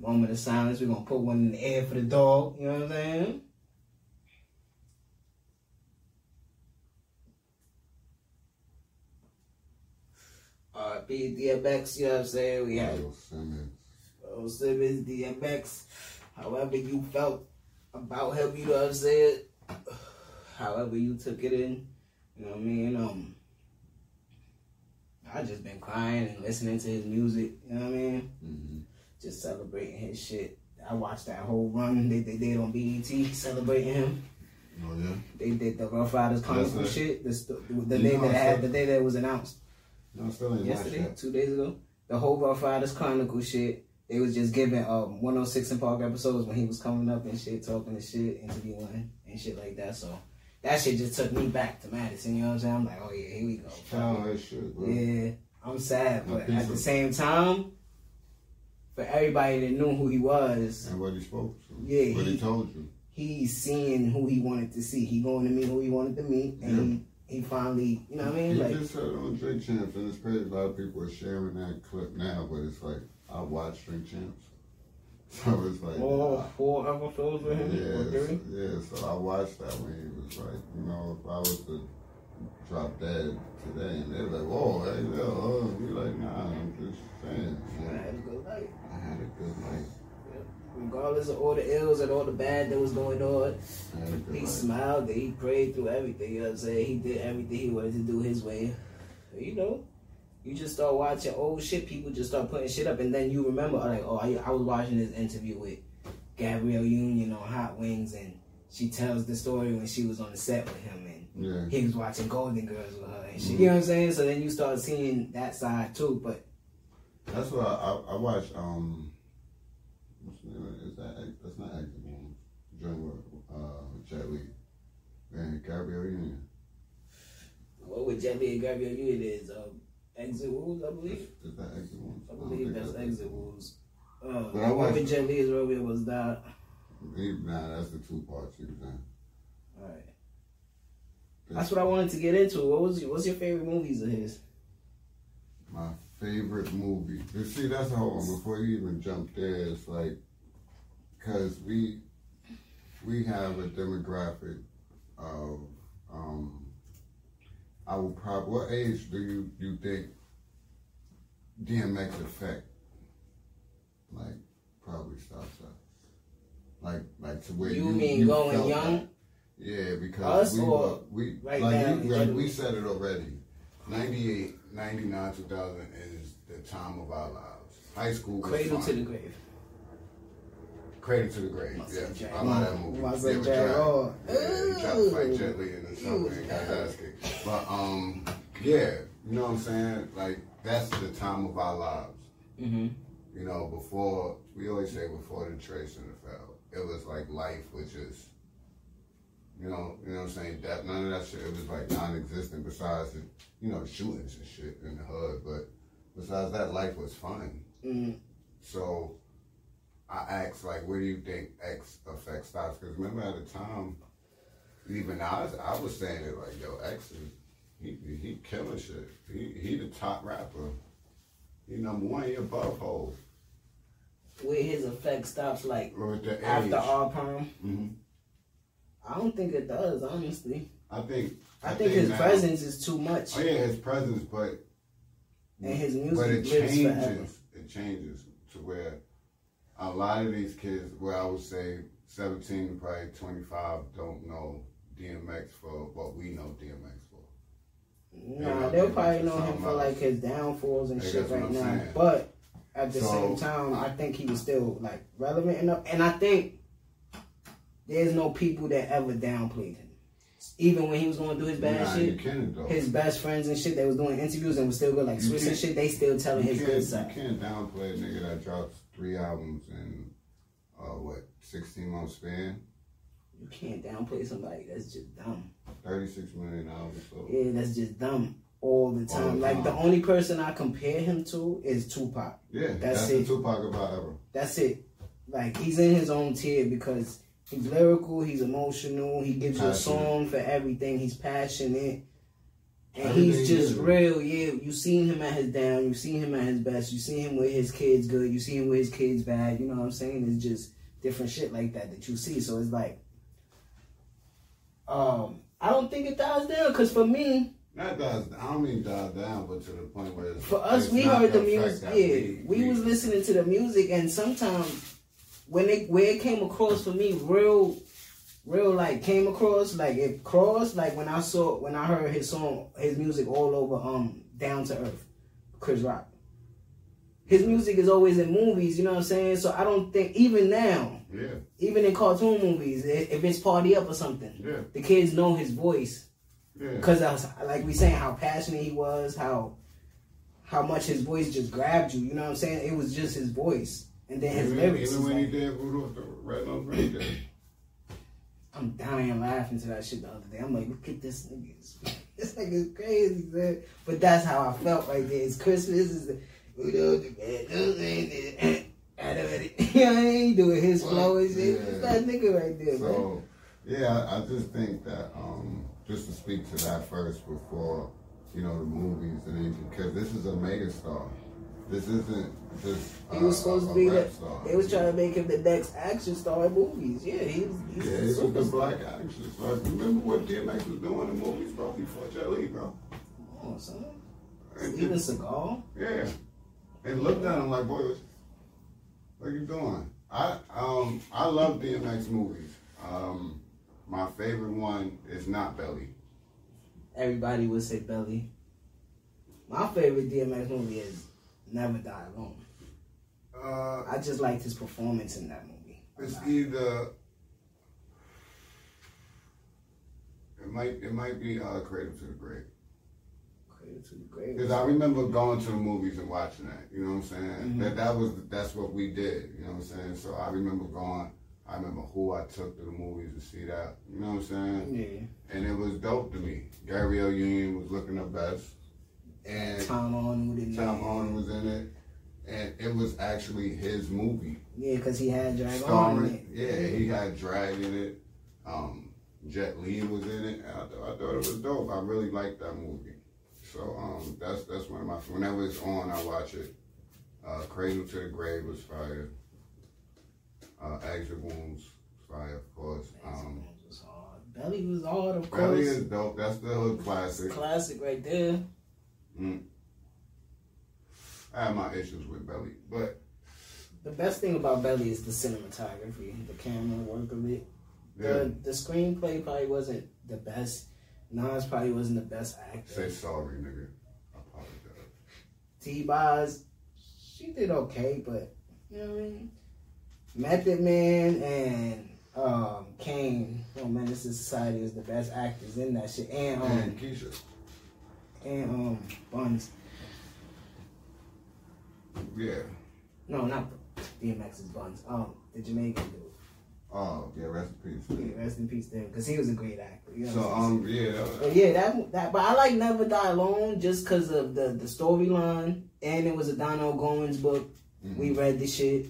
Moment of silence. We're gonna put one in the air for the dog. You know what I'm saying? B DMX, you know what I'm saying? We had Simmons. Earl Simmons, DMX. However you felt about him, you know what I'm saying? However you took it in, you know what I mean? Um, I just been crying and listening to his music, you know what I mean? Mm-hmm. Just celebrating his shit. I watched that whole run they, they did on BET celebrating him. Oh yeah. They did the Ruff Ryders Yes, sir. shit. The, the day that had, the day that it was announced No, still ain't yesterday, two days ago. The whole Ruff Ryders Chronicle shit. They was just giving um 106 and Park episodes when he was coming up and shit, talking and shit, interviewing and shit like that. So that shit just took me back to Madison. You know what I'm saying? I'm like, oh yeah, here we go. That shit, bro. Yeah, I'm sad, but at the same time, for everybody that knew who he was, And what he spoke to. Yeah, What he, he- told you. he's seeing who he wanted to see. He going to meet who he wanted to meet, and he, he finally, you know what I mean? He Like, just said on Drink Champs, and it's crazy. A lot of people are sharing that clip now, but it's like I watched Drink Champs, so it's like all four episodes with him, yeah, three. yeah. So I watched that when he was like, you know, if I was to drop dead today, and they're like, "Whoa, hey, yo, oh," be like, "Nah, I'm just saying." I had a good night. I had a good night. Regardless of all the ills and all the bad that was going on, I had a good he night. smiled. He prayed through everything. You know what I'm saying? He did everything he wanted to do his way. You know, you just start watching old shit. People just start putting shit up, and then you remember, like, oh, I, I was watching this interview with Gabrielle Union on Hot Wings, and she tells the story when she was on the set with him, and Yeah. he was watching Golden Girls with her and shit. You know what I'm saying? So then you start seeing that side too. But That's what I, I watch. Um, what's the name? of it? Is that that's not Wounds? Joint with uh, Jet Li and Gabrielle Union. what with Jet Li and Gabrielle Union is um, Exit Wounds, I believe. Is that Exit Wounds? I believe think that's Exit Wounds. Uh, But I watched- Li is Romeo was that. Nah, that's the two parts in. All right. That's what I wanted to get into. What was your, what's your favorite movies of his? My favorite movie. You see, that's the whole one. Before you even jump there, it's like, because we we have a demographic of, um, I will probably, what age do you, you think DMX effect, like, probably stops at? Like, like to where You you, mean you going felt young? that. Yeah, because Us we or were, we right like, now in like we said it already. 98, 99, 2000 is the time of our lives. High school Cradle to the Grave. Cradle to the grave. Yeah. I love that movie. Must Yeah, have with Jack. Jack. Oh. Yeah, he tried to fight Ooh. Jet Li in the Ooh, subway and got his ass kicked. But um, yeah, you know what I'm saying? Like that's the time of our lives. Mm-hmm. You know, before we always say before the Trace and the fell, it was like life was just, you know, you know what I'm saying. That none of that shit. It was like non-existent. Besides, the, you know, shootings and shit in the hood. But besides that, life was fun. Mm-hmm. So I asked, like, where do you think X effect stops? Because remember at the time, even I, was- I was saying it like, yo, X is he he killing shit. He he the top rapper. He number one. He above Hov. Where his effect stops, like after all prom. Mhm. I don't think it does, honestly. I think. I, think, his now- presence is too much, Oh yeah, his presence, but and his music but it lives forever. changes. It changes to where a lot of these kids, where I would say 17 to probably 25, don't know DMX for what we know DMX for. Nah, they'll probably know him for like his downfalls and shit right now. saying. But at the So, same time, I think he was still like relevant enough, and I think there's no people that ever downplayed him. Even when he was going through his bad Nah, shit, his best friends and shit that was doing interviews and was still good, like Swizz and shit, they still telling his good you can't downplay a nigga that drops three albums in uh, what 16 month span, You can't downplay somebody that's just dumb. 36 million albums. So Yeah, that's just dumb all the All time. the Like the only person I compare him to is Tupac. yeah, That's that's, it. the Tupac our era. That's it. Like he's in his own tier because He's lyrical. He's emotional. He gives you a song for everything. He's passionate. And he's just real, yeah. You seen him at his down, you seen him at his best, you seen him with his kids good, you see him with his kids bad. You know what I'm saying? It's just different shit like that that you see. So it's like, um, I don't think it dies down because for me, That dies. I don't mean dies down, but to the point where it's, for us, we not heard the music. Yeah, we, was listening to the music, and sometimes when it where it came across for me, real, real like came across like it crossed like when I saw when I heard his song, his music all over um down to earth, Chris Rock. His music is always in movies, you know what I'm saying? So I don't think even now, Yeah, even in cartoon movies, if it's party up or something, yeah, the kids know his voice yeah. because like we saying how passionate he was, how how much his voice just grabbed you. You know what I'm saying? It was just his voice, and then his even, lyrics. even when he did Rudolph the Red-Nosed Reindeer. I'm dying laughing to that shit the other day. I'm like, look at this nigga. This nigga's crazy, man. But that's how I felt right there. It's Christmas. It's the, you know, the man, out of it. You know what I mean? Doing his flow and shit. Yeah. That nigga right there, man. So, yeah, I, I just think that um, just to speak to that first before you know the movies and anything, because this is a megastar. This isn't He uh, was supposed to be a rap the. star. They was trying to make him the next action star in movies. Yeah, he was. He's Yeah, he was the black action star. Remember what DMX was doing in movies, bro? Before Jet Li, bro. Come on, son. Steven Seagal. Yeah. And looked at him like, boy, what, what you doing? I um I love DMX movies. Um, my favorite one is not Belly. Everybody would say Belly. My favorite DMX movie is Never Die Alone. Uh, I just liked his performance in that movie. it's either it might it might be uh, Cradle to the Grave. Cradle to the Grave. Because I remember going to the movies and watching that. You know what I'm saying? Mhm. That that was that's what we did. You know what I'm saying? So I remember going. I remember who I took to the movies to see that. You know what I'm saying? Yeah. And it was dope to me. Gabrielle Union was looking the best, and Tom Arnold in Tom. Arnold was in it, and it was actually his movie. Yeah, because he had Drag Starring, it. yeah, he had Drag in it. Um, Jet Li was in it. And I, th- I thought it was dope. I really liked that movie. So um, that's that's one of my whenever it's on, I watch it. Uh, Cradle to the Grave was fire. Uh, Exit Wounds, fire, of course. Um, was. Belly was hard, of Belly course. is dope. That's the hood classic. Classic right there. I have my issues with Belly, but The best thing about Belly is the cinematography, the camera work of it. yeah, The, the screenplay probably wasn't the best. Nas probably wasn't the best actor. say sorry, nigga. I apologize. T Boz, she did okay, but you know what I mean. Method Man and um, Kane from Menace Society is the best actors in that shit, and um, And Keisha, and um, Buns. yeah. No, not the DMX's Buns. Um, the Jamaican dude. Oh, yeah. Rest in peace. Yeah, rest in peace him, because he was a great actor. You know So um, yeah. But yeah, that that. But I like Never Die Alone just because of the the storyline, and it was a Donald Goines book. We mhm. read the shit.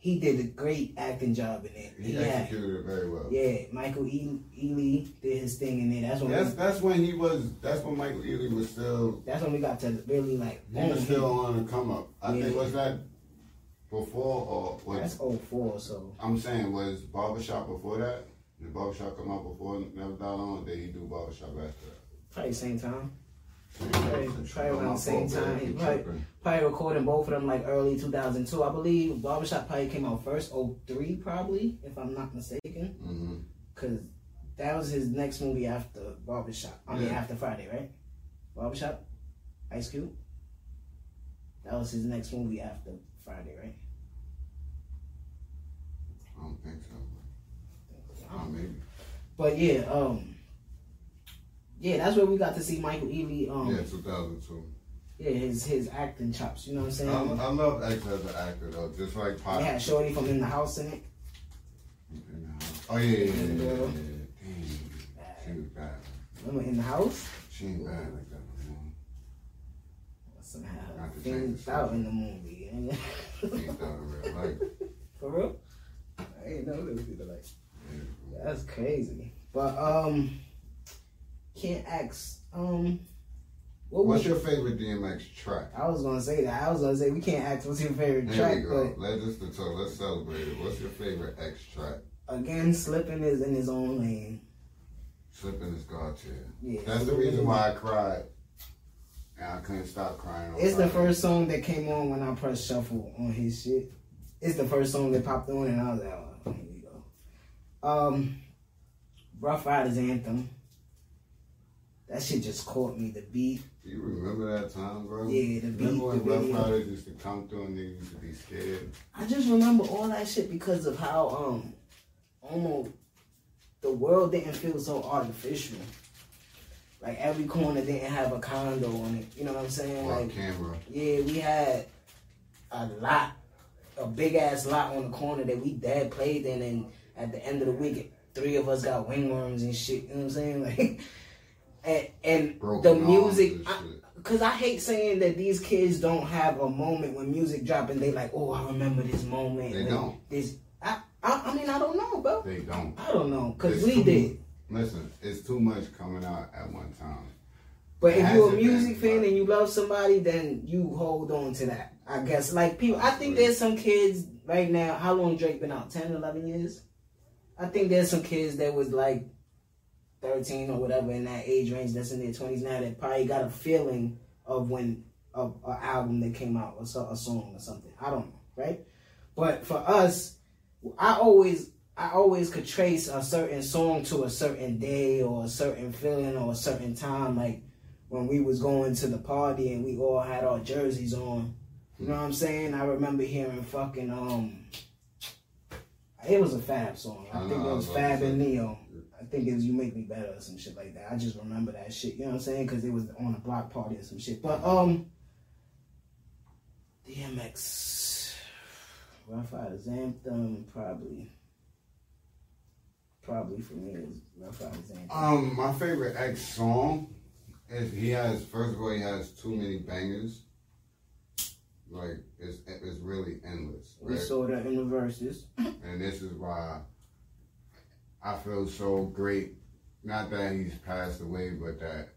He did a great acting job in it. He He had, executed it very well. yeah, Michael e- Ealy did his thing in it. That's when That's we, that's when he was. That's when Michael Ealy was still. that's when we got to really like. He was still on the come up. I Yeah. think was that before or was That's 04, so I'm saying was Barbershop before that? Did Barbershop come out before Never Die Alone? Or did he do Barbershop after that? probably same time. Probably- around the same time. Right. Probably recording both of them like early 2002. I believe Barbershop probably came out first 03 probably, if I'm not mistaken. Mhm. Cause that was his next movie after Barbershop. I mean Yeah. after Friday, right? Barbershop, Ice Cube. That was his next movie after Friday, right? I don't think so. Oh, maybe. But yeah, um, yeah, that's where we got to see Michael Ealy. Um, yeah, 2002. yeah, his his acting chops. You know what I'm saying? I, I love X as an actor though, just like Pop. Had Shorty from In the House in it. Oh yeah, yeah, yeah, yeah, yeah, Yeah. yeah. She was bad. Remember In the House? She ain't bad like that. Man. Somehow things the out in the movie. She ain't done in real life. For real? I ain't know there was like. That's crazy. But um, can't ask um. What what's your favorite DMX track? I was gonna say that. I was gonna say we can't ask what's your favorite there track. we go. Let's just talk. Let's celebrate it. What's your favorite X track? Again, slipping is in his own lane. Slipping is God tier. Yeah, That's the reason why I cried. And I couldn't stop crying. It's the first song that came on when I pressed shuffle on his shit. It's the first song that popped on, and I was like, oh, here we go. Um, Ruff Ryders Anthem. That shit just caught me. The beat. Do You remember that time, bro? Yeah, the beat. Remember when the Rough. Riders used to come through and they used to be scared? I just remember all that shit because of how um almost the world didn't feel so artificial. Like every corner didn't have a condo on it. You know what I'm saying? Or Like camera. yeah, we had a lot, a big ass lot on the corner that we dad played in, and at the end of the week, three of us got wingworms and shit. You know what I'm saying? Like, and and the music. and I. Cause I hate saying that these kids don't have a moment when music drop and they like, oh, I remember this moment. They don't. This, I, I, I mean, I don't know, bro. They don't. I don't know, cause we too- did. Listen, it's too much coming out at one time. But if you're a music fan and you love somebody, then you hold on to that. I guess, like people, I think there's some kids right now. How long Drake been out? 10, 11 years. I think there's some kids that was like 13 or whatever in that age range that's in their 20s now that probably got a feeling of when of an album that came out or so, a song or something. I don't know, right? But for us, I always I always could trace a certain song to a certain day or a certain feeling or a certain time, like when we was going to the party and we all had our jerseys on. You know what I'm saying? I remember hearing fucking um it was a Fab song. I, I think know, it was Fab and. Ne-Yo. I think it was You Make Me Better or some shit like that. I just remember that shit. You know what I'm saying? Because it was on a block party or some shit. But um, DMX, Ruff Ryders Anthem, probably, probably for me is Ruff Ryders Anthem. Um, my favorite X song is he has first of all he has too many bangers. Like it's it's really endless. we saw that in the verses. and this is why I feel so great. Not that he's passed away, but that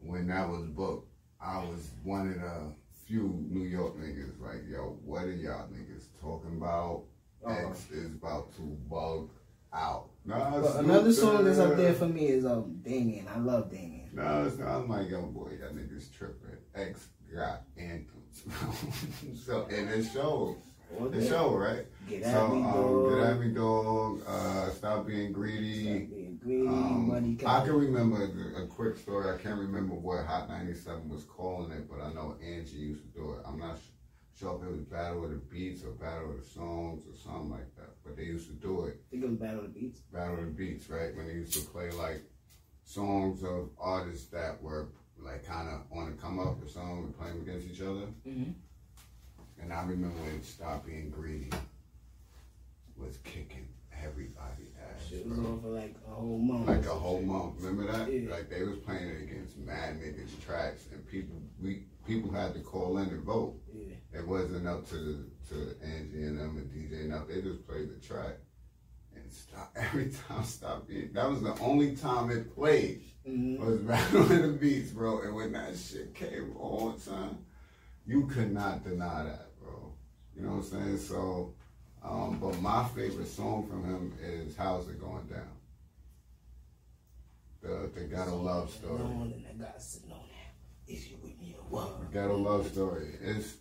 when that was booked, I was one of the few New York niggas like, yo, what are y'all niggas talking about? Uh, X is about to bug out. Nah, another song that's up there for me is um Damien. I love Damien. No, it's not. I'm like, yo, boy, that nigga's tripping. X got anthems. so, and it shows. Okay. It show, right? Get So, at me, um, dog. Get At Me Dog, uh, Stop Being Greedy. Stop being greedy, Um, money I can remember the- a quick story. I can't remember what Hot 97 was calling it, but I know Angie used to do it. I'm not sure if it was Battle of the Beats or Battle of the Songs or something like that, but they used to do it. I think it was Battle of the Beats. Battle of the Beats, right? When they used to play like songs of artists that were like kind of on the come up or something and playing against each other. Mhm. And I remember when Stop Being Greedy was kicking everybody ass. Shit was on for like a whole month. Like a whole month. Remember that? Yeah. Like they was playing it against mad niggas tracks and people we people had to call in and vote. Yeah. It wasn't up to the to Angie and them and DJ and They just played the track. And stop every time stop that was the only time it played Mhm. was Battle of the Beats, bro. And when that shit came on, son, you could not deny that, bro. You know what I'm saying? So, um, but my favorite song from him is "How's It Going Down." The the ghetto love story. Knowing and I got to know that. Is you with me or what? The ghetto love story. It's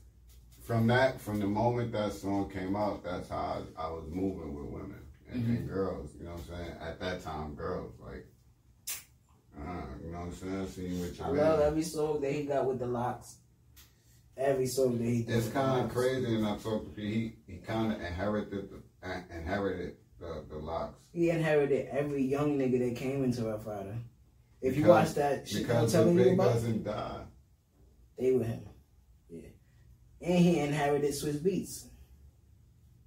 from that from the moment that song came out. That's how I, I was moving with women and, and girls. You know what I'm saying? At that time, girls like. Uh, you know what I'm saying? See what I you're love every song that he got with the LOX. Every song that he did. It's kind of crazy, and I talked to Pete. He he kind of inherited the uh, inherited the the LOX He inherited every young nigga that came into Ruff Ryder. If you watch that shit I'm because the telling you big about, doesn't die. they were him. Yeah. And he inherited Swizz Beatz.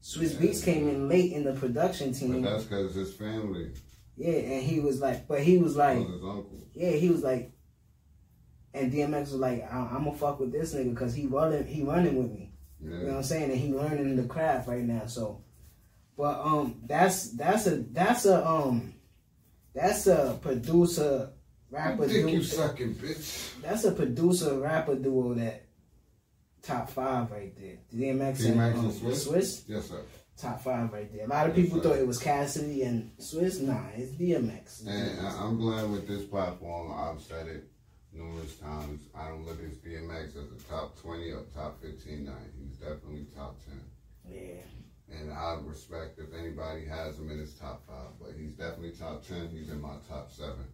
Swizz Yeah. Beats came in late in the production team. But that's because his family Yeah, and he was like, but he was like, was his uncle. yeah, he was like, and DMX was like, I- I'm gonna fuck with this nigga because he running, he running with me. Yeah. You know what I'm saying? And he learning the craft right now. So, But um, that's that's a that's a um, that's a producer rapper Dick you sucking bitch. That's a producer rapper duo that top five right there. DMX, and, DMX and um, Swizz? Swizz Yes sir. top five right there. A lot of people sir. thought it was Cassidy and Swizz. Nah, it's DMX. And I- I'm glad with this platform. I've said it numerous times. I don't look at his BMX as a top 20 or top 15 now. He's definitely top 10. Yeah. And I respect if anybody has him in his top five, but he's definitely top 10. He's in my top seven.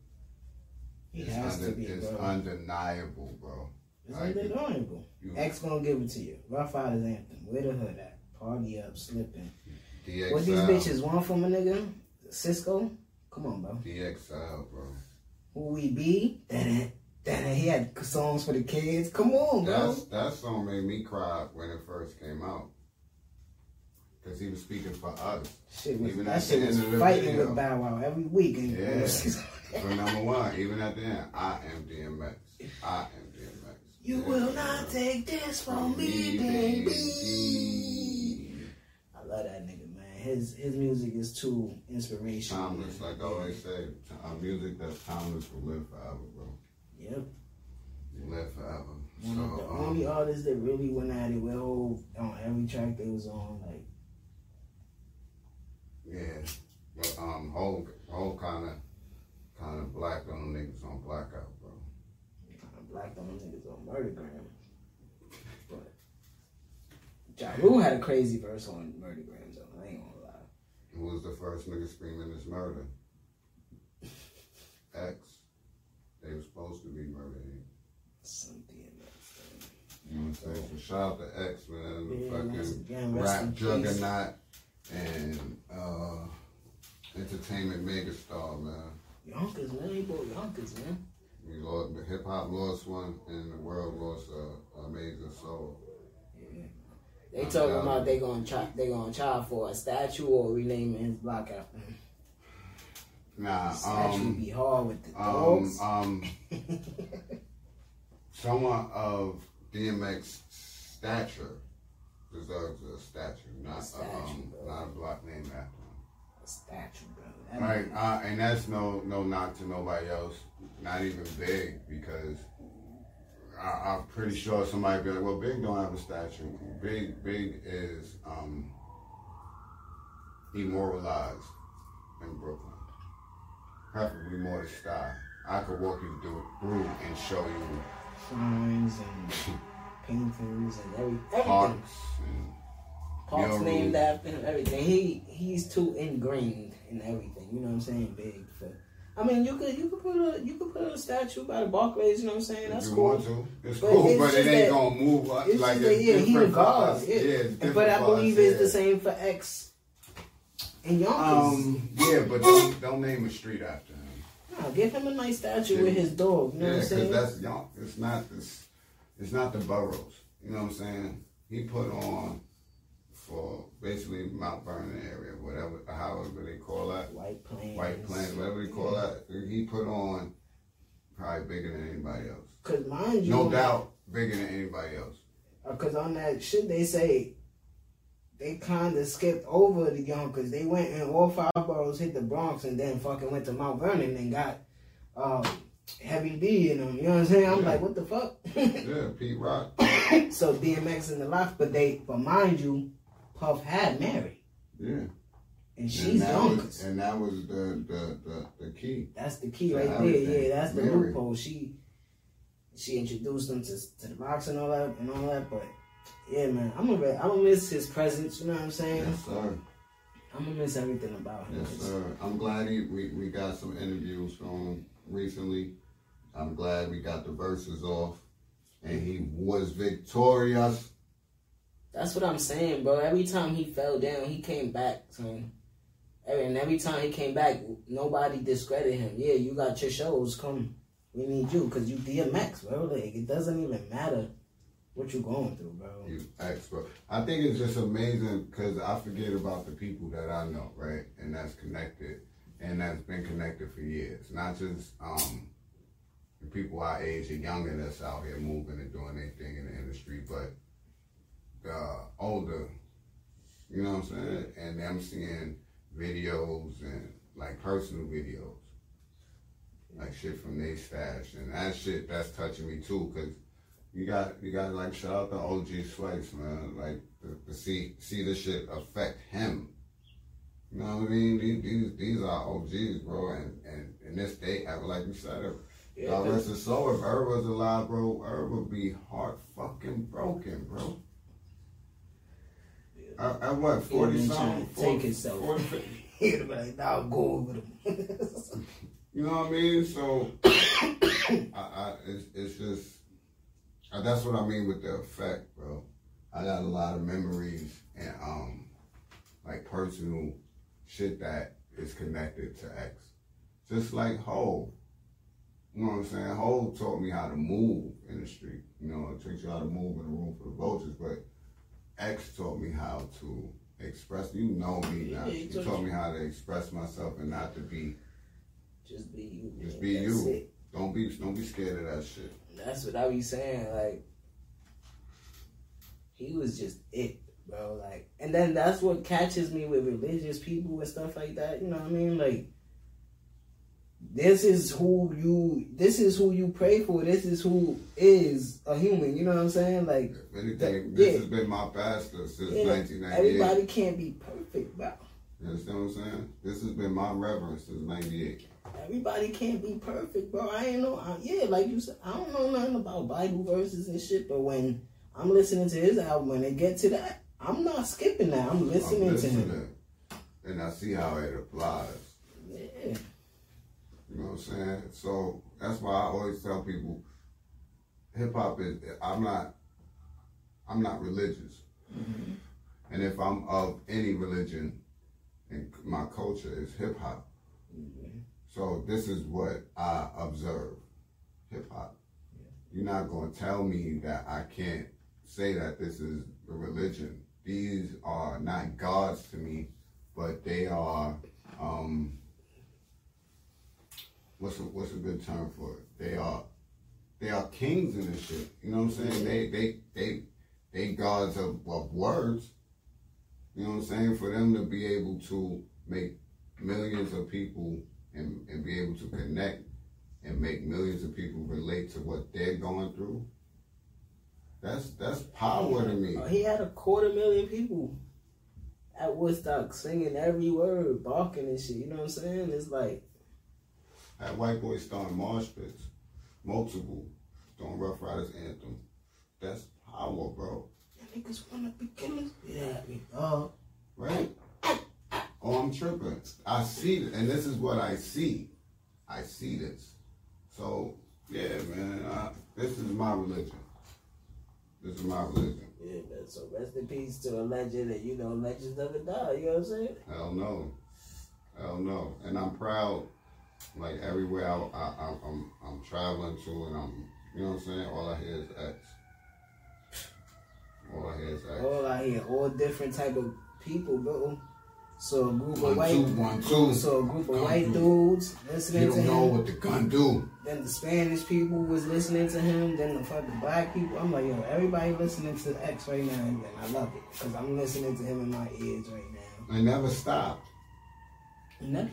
He it's has to be, it's bro. undeniable, bro. It's Like, undeniable. you- X gonna give it to you. Ruff Ryders anthem. Where the hood at? Party up, slipping. DXL. What these bitches want from a nigga? Sisqo? Come on, bro. DXL, bro. Who we be? Then he had songs for the kids. Come on, bro. That's, that song made me cry when it first came out. Because he was speaking for us. Shit was, Even that at shit the was fighting with Bow Wow every week. Yeah. For number one, even at the end, I am DMX. I am DMX. You will not take this from me, baby. I love that nigga, man. His his music is too inspirational. Timeless, like I always say, music that's timeless will live forever, bro. Yep. Live forever. One of the So, only um, artists that really went at it with whole on every track they was on, like yeah. But, um, whole, whole kind of, kind of black on niggas on blackout, bro. kind of black on niggas on Murdergram. But Ja Rule had a crazy verse on Murdergram, though. I ain't gonna lie. Who was the first nigga screaming this murder? X. They were supposed to be murdering. Some DMX. You know what I'm saying? So shout out to X, man. The Yeah, fucking again, rap juggernaut and uh, entertainment megastar, man. Yonkers, man. He bought Yonkers, man. We lost, the hip hop lost one, and the world lost a, a major soul. Yeah. They talking about they gonna try they gonna try for a statue or renaming his block after him. Nah, Statue um, be hard with the um, dogs. um, someone of DMX stature deserves a statue, not A statue, a, um, bro. not a block named after him. a statue, bro. That Right, uh, and that's no no knock to nobody else, not even Big, because I, I'm pretty sure somebody be like, well, Big don't have a statue. Big Big is um, immortalized in Brooklyn, preferably more to sky. I could walk you through, through and show you signs and paintings and every, everything. parks and Parks named after him, everything. He he's too ingrained in everything. You know what I'm saying? Big for. I mean, you could you could put a you could put a statue by the Barclays. You know what I'm saying? That's cool. want to. It's But cool, it's but it ain't that- gonna move like that, yeah, he the different for god. Yeah. Yeah, but I believe it's the same for X and Yonkers. Um, yeah, but don't don't name a street after him. Nah, give him a nice statue with his dog. You know yeah, what I'm because that's young. It's not this. It's not the boroughs. You know what I'm saying? He put on for basically Mount Vernon area, whatever, however they call that, White Plains. White Plains, whatever they call that. He put on probably bigger than anybody else. Cause mind you, No doubt, bigger than anybody else. Because on that shit, they say they kind of skipped over the Yonkers. They went in all five boroughs, hit the Bronx, and then fucking went to Mount Vernon and got um, Heavy D in them. You know what I'm saying? I'm Yeah. like, what the fuck? Yeah, Pete Rock. so DMX in the lock, but they, but mind you, Puff had Mary, Yeah. and she's and that Yonkers. was, and that was the the the, the key. That's the key right there. Yeah, that's the Mary. loophole. She she introduced them to to the box and all that and all that. But yeah, man, I'm gonna I'm gonna miss his presence. You know what I'm saying? Yes, sir. I'm gonna miss everything about him. Yes, sir. I'm glad he, we, we got some interviews from him recently. I'm glad we got the verses off. And he was victorious. That's what I'm saying, bro. Every time he fell down, he came back. Every- And every time he came back, nobody discredited him. Yeah, you got your shows. Come, we need you because you DMX, bro. Like it doesn't even matter what you going through, bro. You expert. I think it's just amazing because I forget about the people that I know, right? And that's connected and that's been connected for years. Not just um, the people our age and younger that's out here moving and doing their thing in the industry, but the older You know what I'm saying? And them seeing videos and like personal videos, like shit from they stash, and that shit that's touching me too, cause you got you got like shout out to OG Slice, man, like to, to see see this shit affect him. You know what I mean? These these, these are OGs, bro, and and in this day, like you said, if Yeah, God rest his soul, if Herb was alive, bro, Herb would be heart fucking broken, bro. I at what, 40 been something? to 40, take himself. 40, He'd be like, I'm going with him. You know what I mean? So, I, I, it's, it's just, that's what I mean with the effect, bro. I got a lot of memories and, um, like personal shit that is connected to X. Just like Hove. You know what I'm saying? Hove taught me how to move in the street. You know, it teach you how to move in the room for the vultures, but X taught me how to express. You know me now. Yeah, he you taught taught you. me how to express myself and not to be Just be you. Just man. be That's you. it. Don't be don't be scared of that shit. That's what I be saying. Like, he was just it, bro. Like, and then that's what catches me with religious people and stuff like that. You know what I mean? Like, this is who you. This is who you pray for. This is who is a human. You know what I'm saying? Like, If anything, That- this yeah. has been my pastor since yeah, 1998. everybody can't be perfect, bro. You understand what I'm saying? This has been my reverence since 98. Everybody can't be perfect, bro. I ain't know. I, yeah, like you said, I don't know nothing about Bible verses and shit. But when I'm listening to his album and it get to that, I'm not skipping that. I'm listening, I'm to him. And I see how it applies. Yeah, You know what I'm saying? So that's why I always tell people hip hop is I'm not I'm not religious. Mm-hmm. And if I'm of any religion and my culture is hip hop. Mm-hmm. So this is what I observe hip hop. You're not going to tell me that I can't say that this is a religion. These are not gods to me, but they are um, what's a, what's a good term for it? They are they are kings in this shit. You know what I'm saying? They they they they gods of, of words. You know what I'm saying? For them to be able to make millions of people and, and be able to connect and make millions of people relate to what they're going through. That's that's power to me. He had a quarter million people at Woodstock singing every word, barking and shit. You know what I'm saying? It's like, Had white boys starting marsh pits, multiple, throwing Ruff Ryders anthem. That's power, bro. "Yeah, niggas wanna be killers. Yeah, me. Oh, Right? Oh, I'm tripping. I see it, and this is what I see. I see this. So, yeah, man, I, this is my religion. This is my religion. yeah, man. So rest in peace to a legend, and you know, legends never die. You know what I'm saying? Hell no. Hell no. And I'm proud, like everywhere I, I, I, I'm, I'm traveling to, and I'm, you know what I'm saying? All I hear is X. All I hear is X. All I hear, all different type of people, bro. So a group One, of white, two, one, two. so a group of white dudes You listening to don't know him. what the gun do. Then the Spanish people was listening to him. Then the fucking black people. I'm like, yo, everybody listening to X right now, and I love it because I'm listening to him in my ears right now. I never stopped.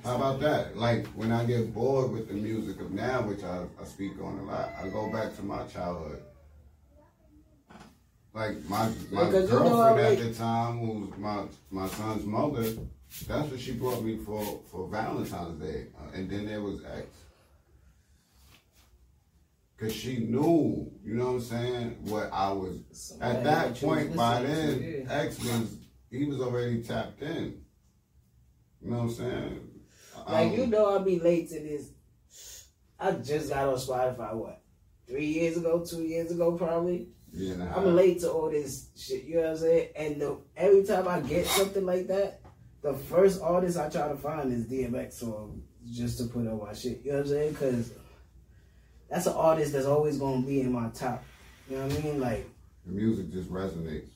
How about that? Like when I get bored with the music of now, which I, I speak on a lot, I go back to my childhood. Like my my Because you know girlfriend at the time, who was my my son's mother, that's what she brought me for for Valentine's Day, uh, and then there was X. Cause she knew, you know what I'm saying, what I was Somebody at that that you was point. By then, X was he was already tapped in. You know what I'm saying? Like Um, you know, I'll be late to this. I just got on Spotify. What? Three years ago, two years ago, probably. Yeah. I'm late to all this shit. You know what I'm saying? And the, every time I get something like that, the first artist I try to find is DMX song just to put on my shit. You know what I'm saying? Because that's an artist that's always gonna be in my top. You know what I mean? Like, The music just resonates.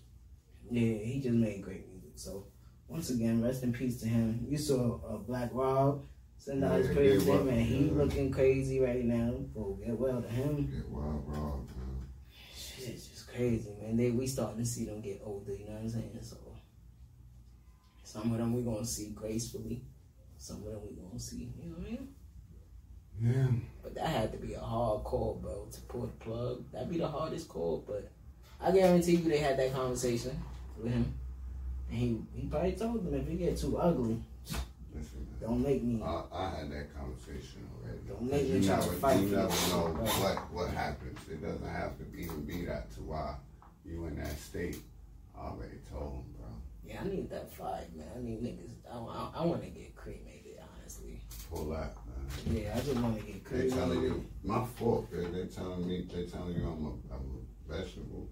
yeah, he just made great music. So once again, rest in peace to him. You saw uh, Black Rob. Send out his Yeah, yeah, to him, and he yeah. looking crazy right now. Oh, get well to him. Get well, raw, man. Shit's just crazy, man. They we starting to see them get older. You know what I'm saying? So Some of them we gonna see gracefully. Some of them we gonna see. You know what I mean? Yeah. But that had to be a hard call, bro, to pull the plug. That'd be the hardest call, but I guarantee you they had that conversation with him. And he, he probably told them if you get too ugly, Listen, don't make me. I, I had that conversation. Don't make you me try to fight you never know what what happens. It doesn't have to be even be that to why you in that state. I already told him, bro. Yeah, I need that fight, man. I need niggas. I, I, I want to get cremated, honestly. Pull that, man. Yeah, I just want to get They cremated. telling you my fault. They they telling me they telling you I'm a, I'm a vegetable.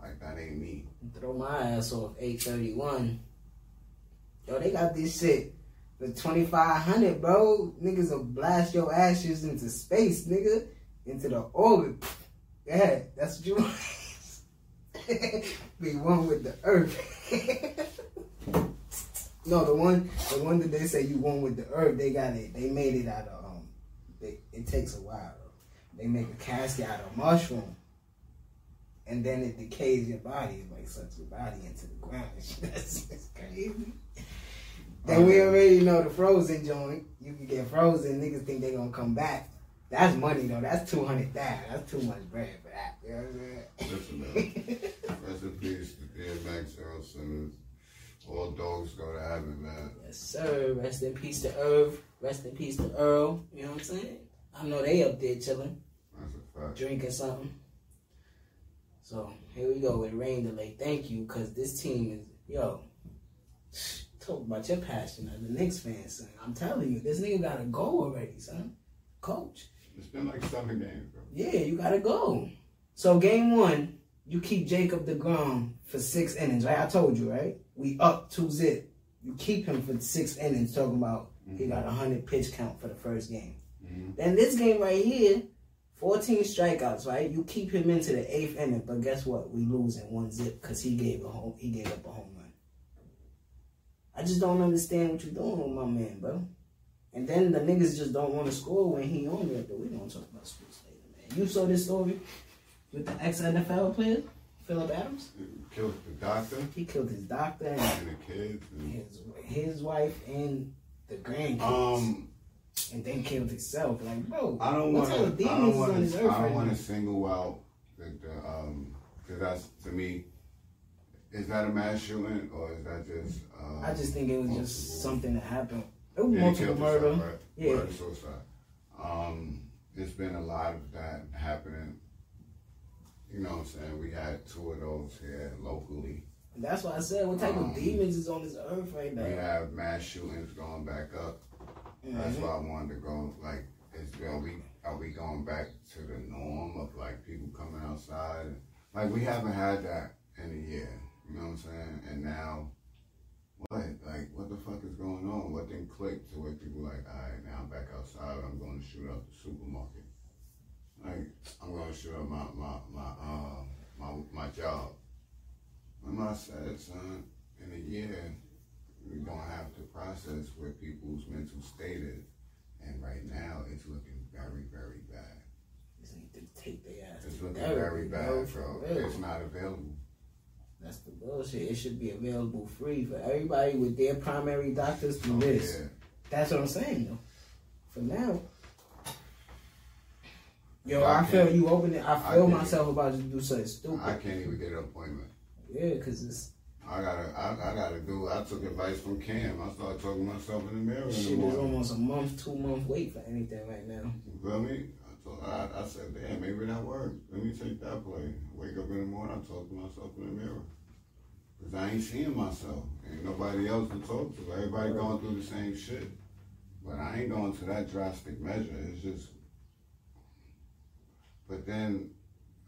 Like that ain't me. Throw my ass off 831. Yo, they got this shit for 2500 bro. Niggas will blast your ashes into space, nigga. Into the orbit. Yeah, that's what you want. Be one with the earth. no, the one the one that they say you one with the earth, they got it. They made it out of um they, it takes a while. They make a casket out of mushroom and then it decays your body. It like sucks your body into the ground. That's crazy. Then we already know the frozen joint. You can get frozen. Niggas think they gonna come back. That's money though. That's two hundred thousand. That's too much bread for that. You know what I'm man. Rest in peace to DMX, Earl Simmons. All dogs go to heaven, man. yes, sir. Rest in peace to Irv. Rest in peace to Earl. You know what I'm saying? I know they up there chilling, That's a fact. drinking something. So here we go with rain delay. Thank you, cause this team is yo. Talk about your passion as a Knicks fan, son. I'm telling you, this nigga gotta go already, son. Coach. It's been like seven games, bro. Yeah, you gotta go. So game one, you keep Jacob DeGrom for six innings, right? I told you, right? We up two zip. You keep him for six innings, talking about he got a hundred pitch count for the first game. Mhm. Then this game right here, 14 strikeouts, right? You keep him into the eighth inning, but guess what? We lose in one zip because he gave a home he gave up a home. I just don't understand what you're doing with my man, bro. And then the niggas just don't want to score when he on there, but we don't talk about sports later, man. You saw this story with the ex NFL player, Phillip Adams? Killed the doctor He killed his doctor and and the kids. And, his his wife and the grandkids. um, and then killed himself. Like, bro, I don't want to. I don't want to. earth I don't right want now? to single out the, the um, because that's to me. Is that a mass shooting or is that just? Uh, I just think it was just something that happened. It was yeah, multiple murder. Himself, right? Yeah, murder suicide. Um, there's been a lot of that happening. You know what I'm saying? We had two of those here locally. That's why I said, what type Um, of demons is on this earth right now? We have mass shootings going back up. That's Mhm. why I wanted to go. Like, is are we are we going back to the norm of like people coming outside? Like we haven't had that in a year. You know what I'm saying? And now, what? Like, what the fuck is going on? What didn't click to where people like, all right, now I'm back outside. I'm going to shoot up the supermarket. Like, I'm going to shoot up my my my uh my my job. And I said, son, in a year, we're gonna have to process where people's mental state is. And right now, it's looking very, very bad. Just need to take their ass It's looking very bad, bro. It's not available. That's the bullshit. It should be available free for everybody with their primary doctors do Oh, this. yeah. That's what I'm saying, though. For now. Yo, I I, feel you open it. I I feel can't- myself about to do something stupid. I can't even get an appointment. yeah, because it's I gotta, I, I gotta do. I took advice from Cam. I started talking myself in the mirror in the shit is almost a month, two month wait for anything right now. You feel me? I, told, I, I said, damn, maybe that works. Let me take that play. Wake up in the morning, I talk to myself in the mirror. Cause I ain't seeing myself. Ain't nobody else to talk to. Everybody going through the same shit. But I ain't going to that drastic measure. It's just. But then,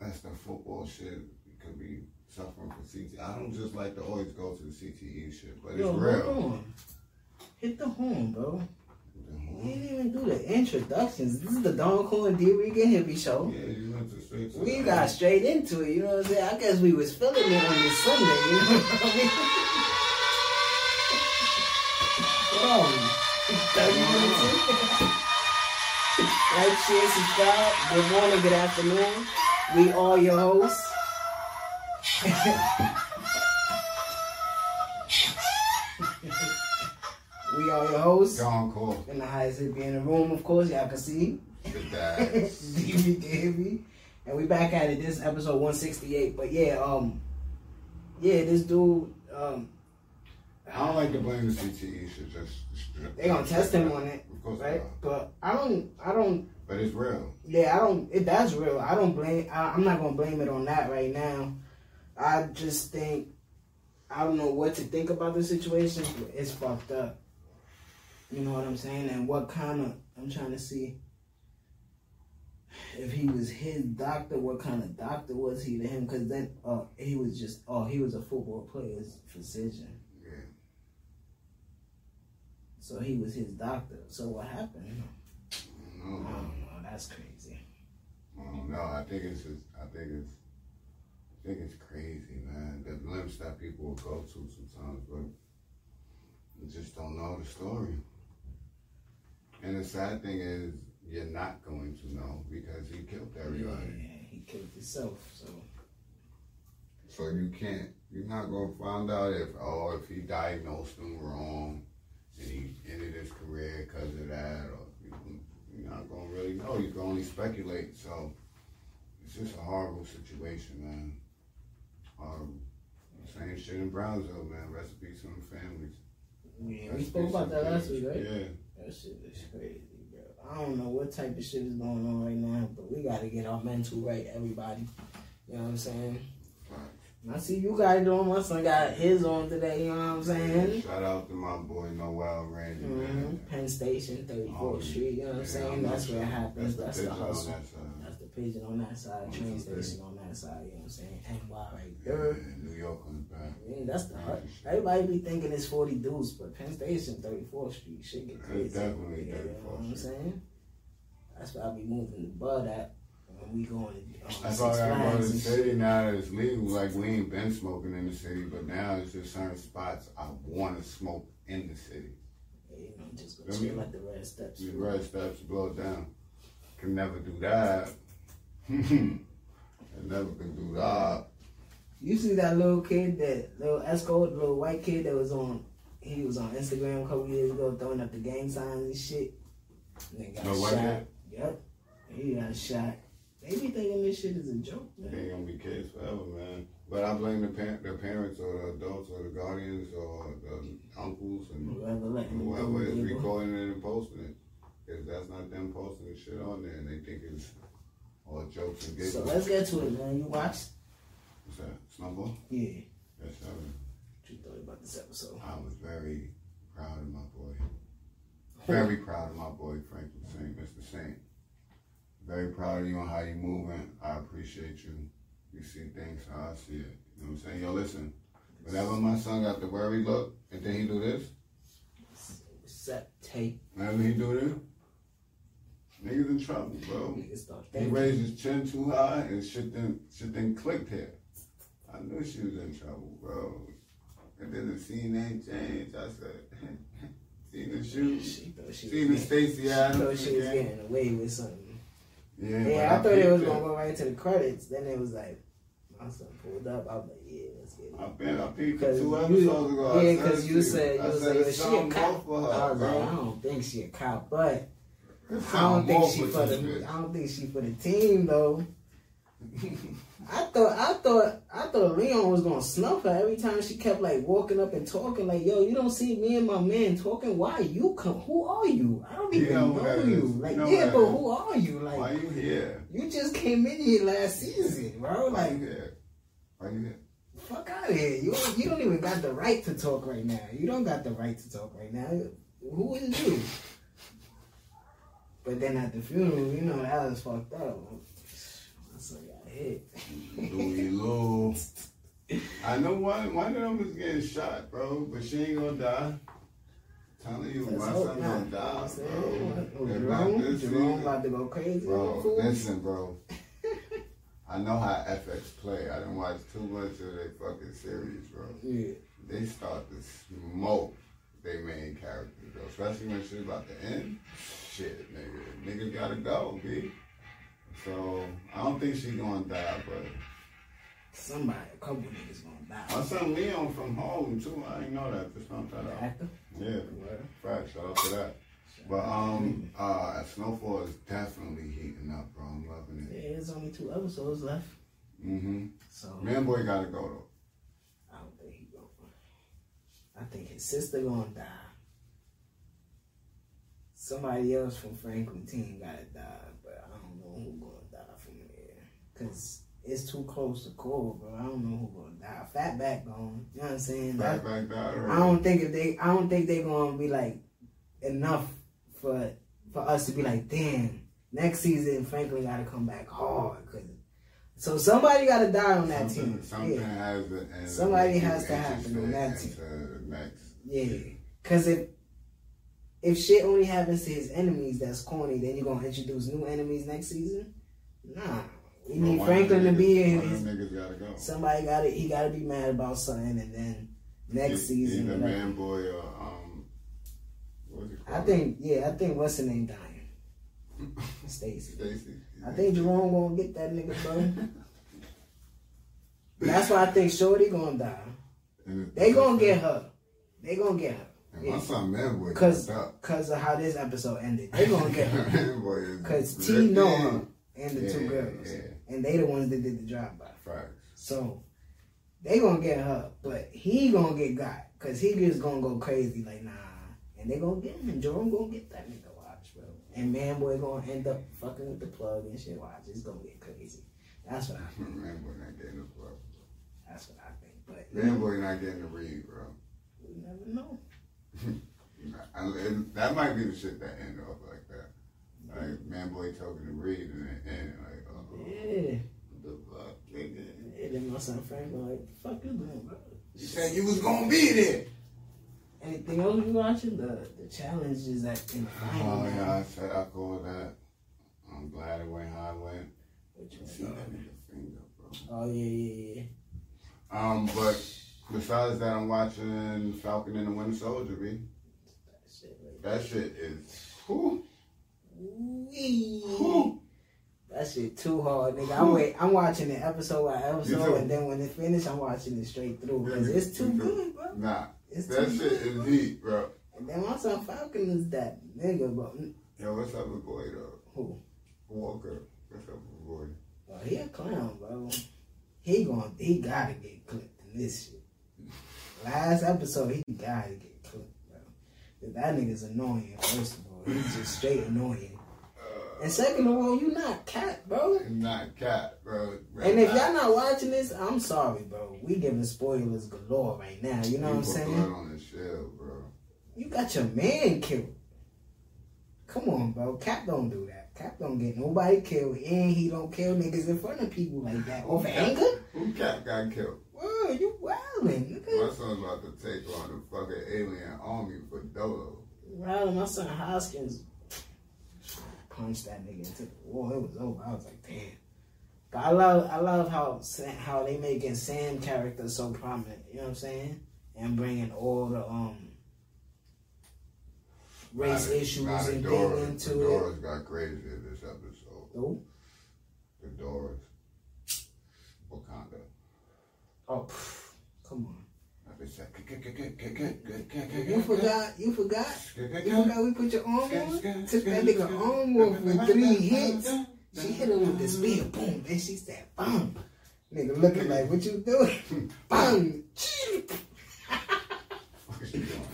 that's the football shit. It could be suffering from CTE. I don't just like to always go to the CTE shit, but it's real. Hit the horn, bro. We didn't even do the introductions. This is the Don Core and Dricanhippie Show. Yeah, you went to straight to We got straight into it, you know what I'm saying? I guess we was feeling it on this Sunday, you know what I mean? What are we? 30? Like, share, subscribe. Good morning, good afternoon. We are your hosts. y'all your host. Don Core. And the highest hit be in the room, of course, y'all can see. Dad. DB Davy. And we back at it. This episode 168. But yeah, um, yeah, this dude, um, I don't like to blame the CTE shit. Just they gonna test him on it, Of course, right? But I don't, I don't, But it's real. yeah, I don't. It that's real. I don't blame. I, I'm not gonna blame it on that right now. I just think I don't know what to think about the situation. But it's fucked up. You know what I'm saying? And what kind of I'm trying to see if he was his doctor. What kind of doctor was he to him? Because then, uh, he was just oh, he was a football player's physician. Yeah. So he was his doctor. So what happened? I No, don't know. That's crazy. I don't know. I think it's just. I think it's. I think it's crazy, man. The limits that people will go to sometimes, but you just don't know the story. And the sad thing is, you're not going to know because he killed Yeah, everybody. he killed himself. So So you can't. You're not gonna find out if oh if he diagnosed him wrong and he ended his career because of that, or you, you're not gonna really know. You can only speculate. So it's just a horrible situation, man. Um, same shit in Brownsville, man. Recipes from the families. yeah, we spoke about that last week, right? Yeah. That shit is crazy, bro. I don't know what type of shit is going on right now, but we gotta get our mental right, everybody. You know what I'm saying? I see you guys doing. My son got his on today. You know what I'm saying? Shout out to my boy Noel Randy, hmm man. Penn Station, 34th Oh, Street. You know what I'm saying? I'm That's where it happens. That's That's the the hustle. that side. That's the pigeon on that side, train That's station on that side. You know what I'm saying? NY right Yeah, there. New York on the back. I mean, that's the hut. Everybody be thinking it's 40 dudes, but Penn Station, 34th Street, shit get It's crazy. definitely Yeah, You know what I'm saying? That's why I be moving the bud at when we going to um, That's all I go to the city now that it's legal. Like we ain't been smoking in the city, but now it's just certain spots I want to smoke in the city. Yeah, you know, just go chill at the red steps. The red steps blow down. Can never do that. I never can do that. You see that little kid, that little Esco, little white kid that was on, he was on Instagram a couple years ago throwing up the gang signs and shit. And then got No white shot. kid? Yep. He got shot. They be thinking this shit is a joke, They ain't gonna be kids forever, man. But I blame the, par- the parents or the adults or the guardians or the uncles and Whoever whoever is they recording it and posting it. Because that's not them posting the shit on there and they think it's all jokes and giggles. So let's get to it, man. You watched? What's that? Snowfall? Yeah. Yes, sir. What you thought about this episode? I was very proud of my boy. Very proud of my boy, Franklin Saint, Mr. Saint. Very proud of you on how you moving. I appreciate you. You see things how I see it. You know what I'm saying? Yo, listen. Whenever my son got the worry look, and then he do this, Set tape. whenever he do this, niggas in trouble, bro. He raised his chin too high and shit then shit then clicked here. I knew she was in trouble, bro. And then the scene ain't changed. I said, seen the shoes, She thought she seen the was, Stacey she thought she was getting away with something. Yeah, Yeah, but I thought it was gonna go right to the credits. Then it was like, my son pulled up. I was like, yeah, let's get it. I've been, I peeped it two you- episodes ago. I yeah, because you said you I was like, she a cop. I was like, I don't think she a cop, but I don't think she for the. I don't think she for the team though. I thought I thought I thought Leon was gonna snuff her every time she kept like walking up and talking like, "Yo, you don't see me and my man talking. Why you come? Who are you? I don't You even know you. is. Like, You know yeah, but is. who are you? Like, Why you here? you just came in here last season, bro. Why Like, you here? Why you here? fuck out of here. You don't, you don't even got the right to talk right now. You don't got the right to talk right now. Who is you? But then at the funeral, you know that was fucked up. My son got hit. Louie Lou. I know one one of them is getting shot, bro, but she ain't gonna die. Telling you, Let's my son gonna You know what die, bro. Oh, Jerome, this Jerome about to go crazy. Bro, listen, bro. I know how FX play. I didn't watch too much of their fucking series, bro. Yeah. They start to smoke their main characters, bro. Especially when shit about to end. Shit, nigga. Nigga gotta go, B. So I don't think she gonna die, but somebody, a couple niggas gonna die. My son Leon from home too. I didn't know that. Just found that out. Yeah, fact. Shout out to that. But um, uh, Snowfall is definitely heating up, bro. I'm loving Yeah, it. there's only two episodes left, Mm-hmm. so Man, boy, gotta go though. I don't think he gonna. I think his sister gonna die. Somebody else from Franklin team gotta die, but I don't know who gonna die from there. Cause it's too close to Cole, bro. I don't know who gonna die. Fatback gone. You know what I'm saying? Back, back, back. I don't think if they I don't think they gonna be like enough for for us to be like, damn, next season Franklin gotta come back hard. Cause, so somebody gotta die on that something, team. Something Yeah. has to. Somebody has to happen on that team. next. Yeah, cause if if shit only happens to his enemies, that's corny. Then you're gonna introduce new enemies next season? Nah, we Well, need Franklin to be in. His, gotta go. somebody got to He got to be mad about something, and then next E- season. Either whatever. man, boy, or um, what's I think yeah, I think what's the name dying? Stacy. Stacy. I think Jerome gonna get that nigga, bro. That's why I think Shorty gonna die. They gonna get her. They gonna get her. My son, man, boy, Cause, cause of how this episode ended. They gonna get her. man, boy, is Cause T know her and the two girls. yeah. And they the ones that did the drive by. Facts. So they gonna get her, but he gonna get got. Cause he just gonna go crazy like nah. And they gonna get him and Jerome gonna get that nigga watch, bro. And man boy gonna end up fucking with the plug and shit. Watch, it's gonna get crazy. That's what I think. Man, boy, not getting the fuck. That's what I think. But Man, boy, not getting the read, bro. we never know. I- and that might be the shit that end up like that. Like, man, boy, talking to Reed and end like, oh, Yeah. the fuck, nigga. And then my son Frank was like, fuck you doing, bro? You said you was gonna be there. Anything else you watching? The the challenge is at in the final. Oh man. yeah, I said I called that. I'm glad it went how it went. Which You one? see that nigga finger, bro. Oh yeah, yeah, yeah. Um, but besides that, I'm watching Falcon and the Winter Soldier, B. That shit right That shit is. Whew, whew. That shit too hard, nigga. I'm wait. I'm watching it episode by episode, and then when it finish, I'm watching it straight through because it's too good, bro. Nah, It's that too shit good, is bro. heat, bro. And then my son Falcon is that nigga, bro. Yo, what's up with boy though? Who? Walker. What's up with boy? Well, oh, he a clown, bro. He going he gotta get clipped in this shit. Last episode, he gotta get clipped, bro. 'Cause That nigga's annoying. First of all, he's just straight annoying. And second of all, you not Cap, bro. Not Cap, bro. And if y'all not watching this, I'm sorry, bro. We giving spoilers galore right now. You know what I'm saying? on the shell, bro. You got your man killed. Come on, bro. Cap don't do that. Cap don't get nobody killed, and he don't kill niggas in front of people like that. Over anger? Who cat got killed? Whoa, you wildin', My son's about to take on the fucking alien army for Dolo. Wildin', my son Hoskins punched that nigga into the wall. It was over. I was like, damn. But I love, I love how how they making Sam character so prominent. You know what I'm saying? And bringing all the um race Nah, the- issues nah, the and Doors- thing into the it. Got crazy in this episode. Who? The Doors. Wakanda. Oh, pff, come on. Like they said, You forgot, you forgot, you forgot we put your arm on? Took that nigga arm off with three hits. She hit him with the spear, boom, and she said, boom. Nigga looking like, what you doing? Boom.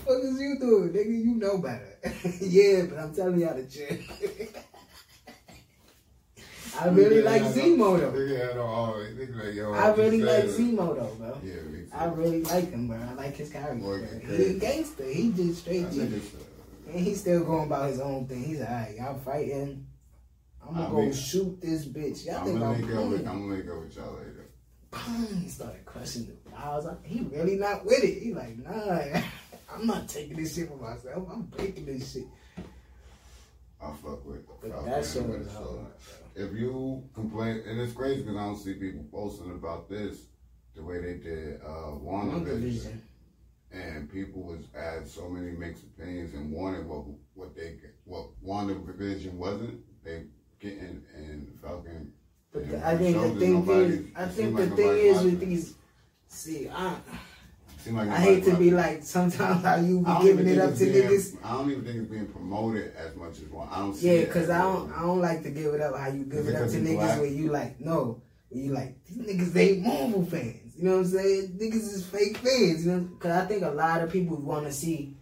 What is you doing, nigga? You know better. yeah, but I'm telling y'all the truth. I really like Zemo though. Nigga had like, I really like? Zemo though, bro. Yeah, me too. I really like him, bro. I like his character. Boy, bro. get He a gangster. He just straight G. uh, And he's still going about his own thing. He's like, alright, y'all fighting. I'm gonna go mean, shoot this bitch. Y'all I'm think gonna I'm link up with. I'm gonna link up with y'all later. Boom, He started crushing the. I- He really not with it. He like, nah, I'm not taking this shit for myself. I'm breaking this shit. I fuck with But that shit was hard, Soldier. bro. If you complain, and it's crazy because I don't see people posting about this the way they did uh, WandaVision. And people was had so many mixed opinions and wanted what what they what WandaVision wasn't. They getting and Falcon. But and the I think the thing is, I think the like thing is with these. See, I like I hate to be like sometimes how you be giving it up to being- niggas. I don't even think it's being promoted as much as one. I don't see Yeah, cause I don't I don't like to give it up how you give it up to niggas black? where you like no, you like these niggas ain't Marvel fans. You know what I'm saying? Niggas is fake fans. You know, cause I think a lot of people want to see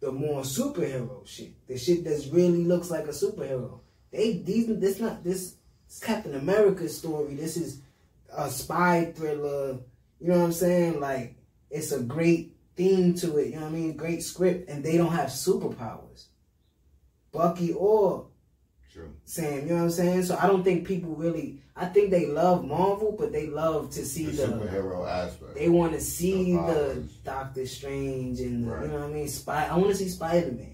the more superhero shit, the shit that's really looks like a superhero. They these this not this, this Captain America story. This is a spy thriller. You know what I'm saying? Like it's a great theme to it. You know what I mean? Great script, and they don't have superpowers. Bucky or True. Sam, you know what I'm saying? So I don't think people really. I think they love Marvel, but they love to see The the. superhero aspect. They want to see The the. Doctor Strange and the, Right. you know what I mean. Spy. I want to see Spider Man,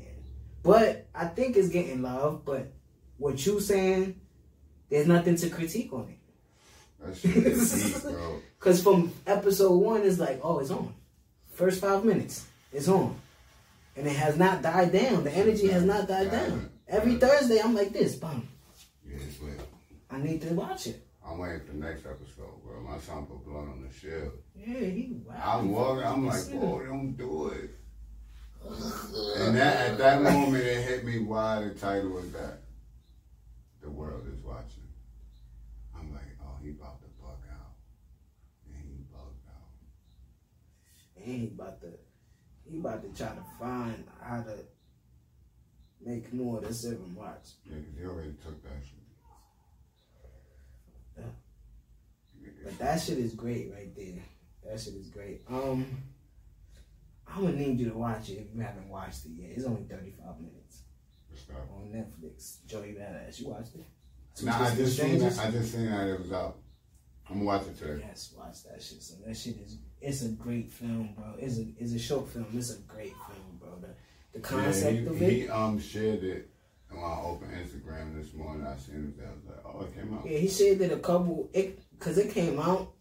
but I think it's getting love. But what you saying, there's nothing to critique on it. That shit is deep, bro. Cause from episode one, it's like, oh, it's on. First five minutes, it's on, and it has not died down. The energy has not died down. Every Thursday, I'm like this, bum. Yeah, it's lit. I need to watch it. I'm waiting for the next episode, bro. My son put blood on the shield. Yeah, he. Wow, I'm worried. I'm like, boy, don't do it. And that at that moment, it hit me why the title was that. The world is watching. I'm like, oh, he about to bug out. And he bugged out. And he about to, he about to try to find how to make more of the seven watch. Yeah, he already took that shit. Yeah. But that shit is great right there. That shit is great. Um, I'm gonna need you to watch it if you haven't watched it yet. It's only 35 minutes on Netflix. Joey Badass, you watched it? Nah, I just seen that. I just seen that it was out. I'm gonna watch it today. Yes, watch that shit. So that shit is it's a great film, bro. It's a it's a short film. It's a great film, bro. The, the concept yeah, of he, it. he um shared it when I opened Instagram this morning. I seen it. I was like, oh, it came out. Yeah, he shared it a couple it because it came out,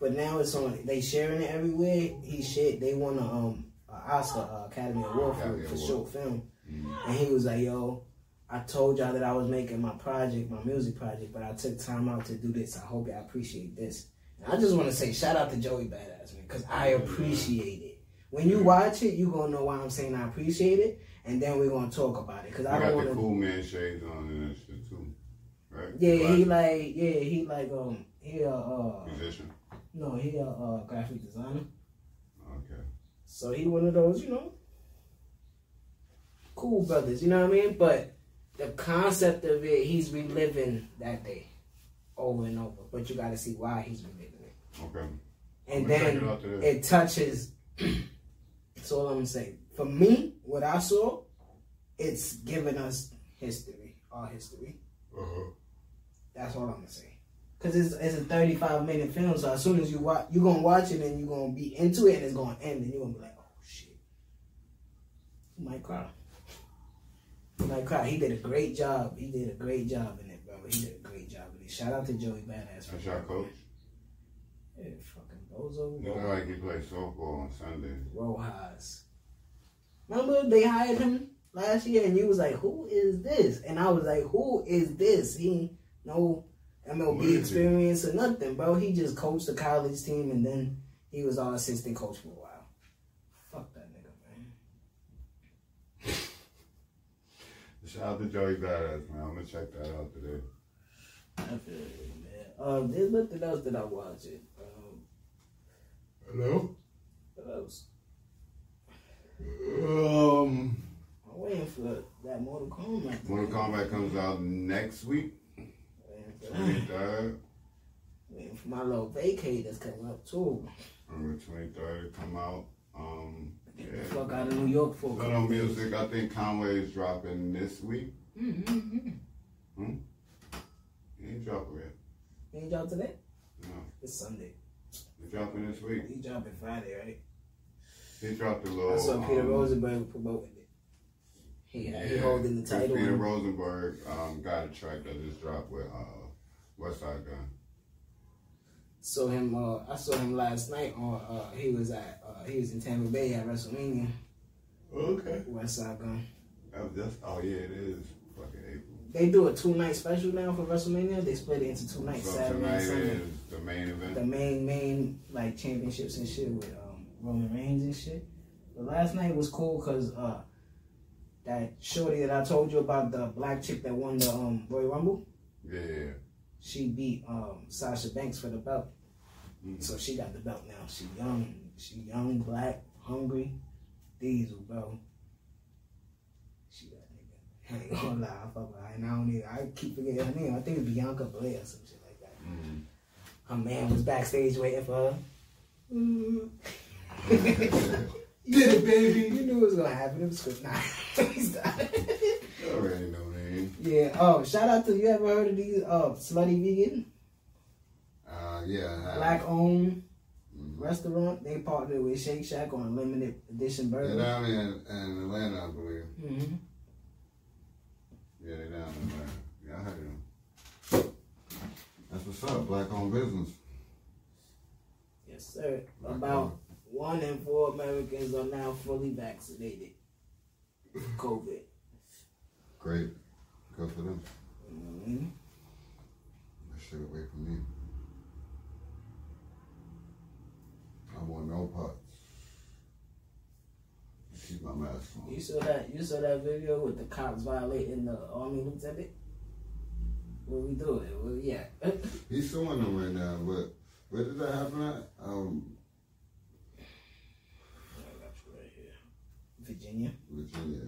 but now it's on. They sharing it everywhere. He shared. They won a um a Oscar uh, Academy Award for, for short film, Mhm. and he was like, "Yo, I told y'all that I was making my project, my music project, but I took time out to do this. I hope y'all appreciate this." And I just want to say shout out to Joey Badass man because I appreciate it. When you watch it, you gonna know why I'm saying I appreciate it, and then we're gonna talk about it because I I don't got want the cool man shades on and that shit too. Right? Yeah, he like yeah he like um he a uh musician. no he a uh, graphic designer. Okay. So he one of those you know cool brothers. You know what I mean? But the concept of it, he's reliving that day over and over. But you got to see why he's reliving it, Okay. and I'm gonna check then it it touches. That's all I'm gonna say. For me, what I saw, it's giving us history, our history. Uh-huh. That's all I'm gonna say. Cause it's it's a 35 minute film, so as soon as you watch, you gonna watch it and you're gonna be into it, and it's gonna end, and you're gonna be like, oh shit, you might cry. You might cry. He did a great job. He did a great job in it, bro. He did a great job in it. Shout out to Joey Badass. for That's your coach. Yeah, fucking Bozo. You look like he play softball on Sunday. Rojas. Remember they hired him last year, and you was like, "Who is this?" And I was like, "Who is this?" He no MLB experience or nothing, bro. He just coached the college team, and then he was our assistant coach for a while. Fuck that nigga, man. Shout out to Joey Badass, man. I'm gonna check that out today. I feel you, man. Um, there's nothing else that I watched. It. Um, Hello? what else? Um, I'm waiting for that Mortal Kombat. Mortal Kombat comes out next week. Waiting for 23rd. Waiting for my little vacay that's coming up too. On the 23rd, come out. Um, Get the yeah. fuck out of New York for a Little couple music. I think Conway is dropping this week. Mm-hmm. He ain't dropping yet. He ain't drop today? No, It's Sunday. he's dropping this week. He dropping Friday, right? He dropped a little. I saw Peter um, Rosenberg promoting it. He, he holding the title. Peter and- Rosenberg um, got a track that just dropped with uh, Westside Gunn. saw him. Uh, I saw him last night. On uh, he was at uh, he was in Tampa Bay at WrestleMania. Okay. Westside Gunn. That was oh yeah, it is. They do a two night special now for WrestleMania. They split it into two nights, So Saturday and Sunday. the main event. The main main like championships and shit with um, Roman Reigns and shit. But last night was cool because uh, that shorty that I told you about the black chick that won the um, Royal Rumble. yeah. She beat um, Sasha Banks for the belt. Mhm. So she got the belt now. She young, she young, black, hungry, diesel, bro. She got. I ain't gonna lie, I fuck with her. And I don't even, I keep forgetting her name. I think it's Bianca Blair or some shit like that. Mhm. Her man was backstage waiting for her. Mm. Get it, baby. You knew it was gonna happen. It was good. Nah, he's not. You already know, man. yeah. Oh, shout out to you. Ever heard of these? Uh, slutty vegan, Uh, yeah. Black owned Mhm. restaurant. They partnered with Shake Shack on a limited edition burger. down in, in Atlanta, I believe. hmm Yeah, they're down in Atlanta. Yeah, I heard them. That's what's up. Black owned business. Yes, sir. Black About one in four Americans are now fully vaccinated. COVID. Great. Good for them. hmm That shit away from me. I want no parts. Keep my mask on. You saw that? You saw that video with the cops violating the army lieutenant? What we doing? Well, yeah. He's suing them right now, but where did that happen at? Um, I got you right here. Virginia. Virginia.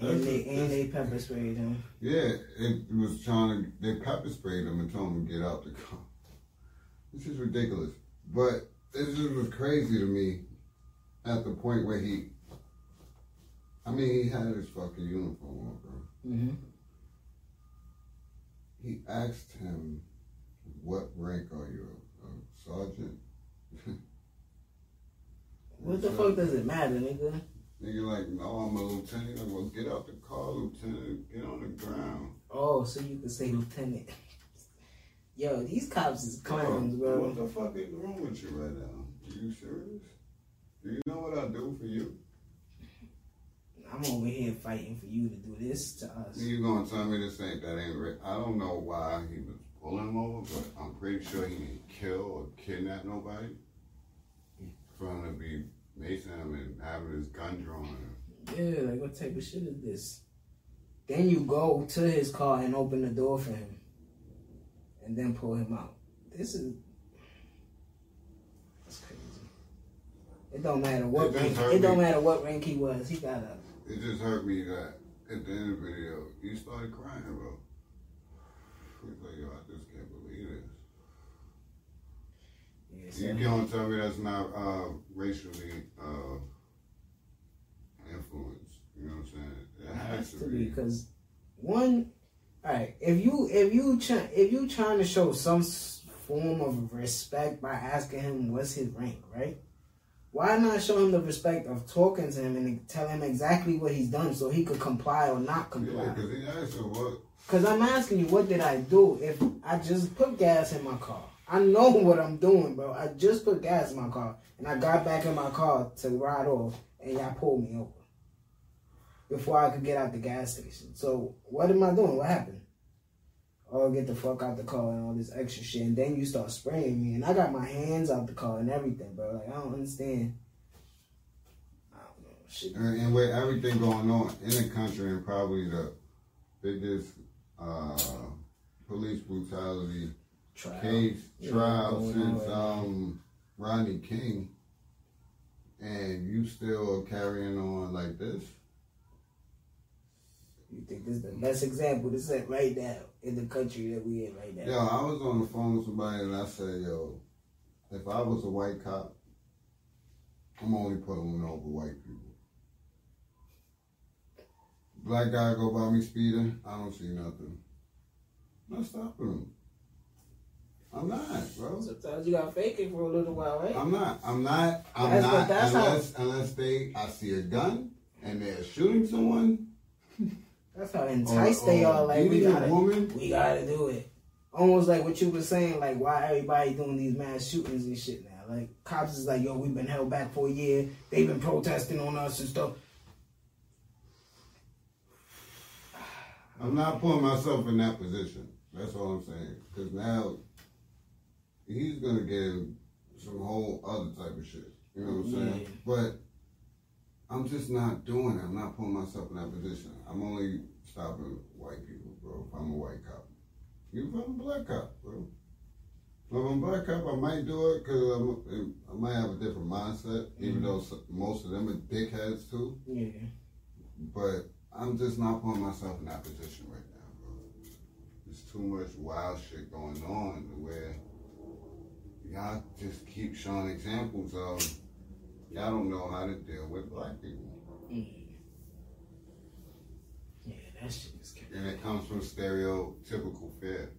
And they and they pepper sprayed him. Yeah, it was trying to. They pepper sprayed him and told him to get out the car. This is ridiculous. But this just was crazy to me at the point where he. I mean, he had his fucking uniform on, bro. Mm-hmm. He asked him, "What rank are you? A, sergeant?" What the fuck does it matter, nigga? Nigga, like, no, I'm a lieutenant. Like, well, get out the car, lieutenant. Get on the ground. Oh, so you can say lieutenant. Yo, these cops is clowns, Bro, bro. What the fuck is wrong with you right now? Are you serious? Do you know what I do for you? I'm over here fighting for you to do this to us. You gonna tell me this ain't that ain't right? I don't know why he was pulling him over, but I'm pretty sure he didn't kill or kidnap nobody. For him to be macing him and having his gun drawn. Yeah, like what type of shit is this? Then you go to his car and open the door for him, and then pull him out. This is that's crazy. It don't matter what rank. It don't matter what rank he was. He got a. It just hurt me that at the end of the video, you started crying, bro. He's like, yo, I just can't believe this. You can't tell me that's not uh, racially uh, influenced. You know what I'm saying? It has to be because one. All right, if you if you try, if you trying to show some form of respect by asking him what's his rank, right? Why not show him the respect of talking to him and tell him exactly what he's done so he could comply or not comply? Yeah, because he asked her what. Because I'm asking you, what did I do if I just put gas in my car? I know what I'm doing, bro. I just put gas in my car and I got back in my car to ride off and y'all pulled me over before I could get out the gas station. So what am I doing? What happened? Oh, get the fuck out the car and all this extra shit. And then you start spraying me and I got my hands out the car and everything, bro. Like, I don't understand. I don't know. Shit. And, and with everything going on in the country and probably the biggest uh, police brutality Trial. case Yeah, trial since right um, Rodney King, and you still carrying on like this. You think this is the best example to set right now in the country that we in right now? Yo, I was on the phone with somebody and I said, yo, if I was a white cop, I'm only pulling over white people. Black guy go by me speeding, I don't see nothing. I'm not stopping him. I'm not, bro. Sometimes you gotta fake it for a little while, right? I'm not. I'm not. I'm That's not that's how- unless unless they I see a gun and they're shooting someone. That's how enticed they are. Like we gotta, woman. we gotta do it. Almost like what you were saying, like why everybody doing these mass shootings and shit now. Like cops is like, yo, we've been held back for a year. They've been protesting on us and stuff. I'm not putting myself in that position. That's all I'm saying. Because now he's gonna get some whole other type of shit. You know what I'm saying? Yeah. But I'm just not doing it. I'm not putting myself in that position. I'm only stopping white people, bro. If I'm a white cop, you if I'm a black cop, bro. If I'm a black cop, I might do it because I might have a different mindset. Even Mhm. though most of them are dickheads too. Yeah. But I'm just not putting myself in that position right now, bro. There's too much wild shit going on where y'all just keep showing examples of y'all don't know how to deal with black people. Mm. Yeah, that shit is crazy. And it comes from stereotypical fear.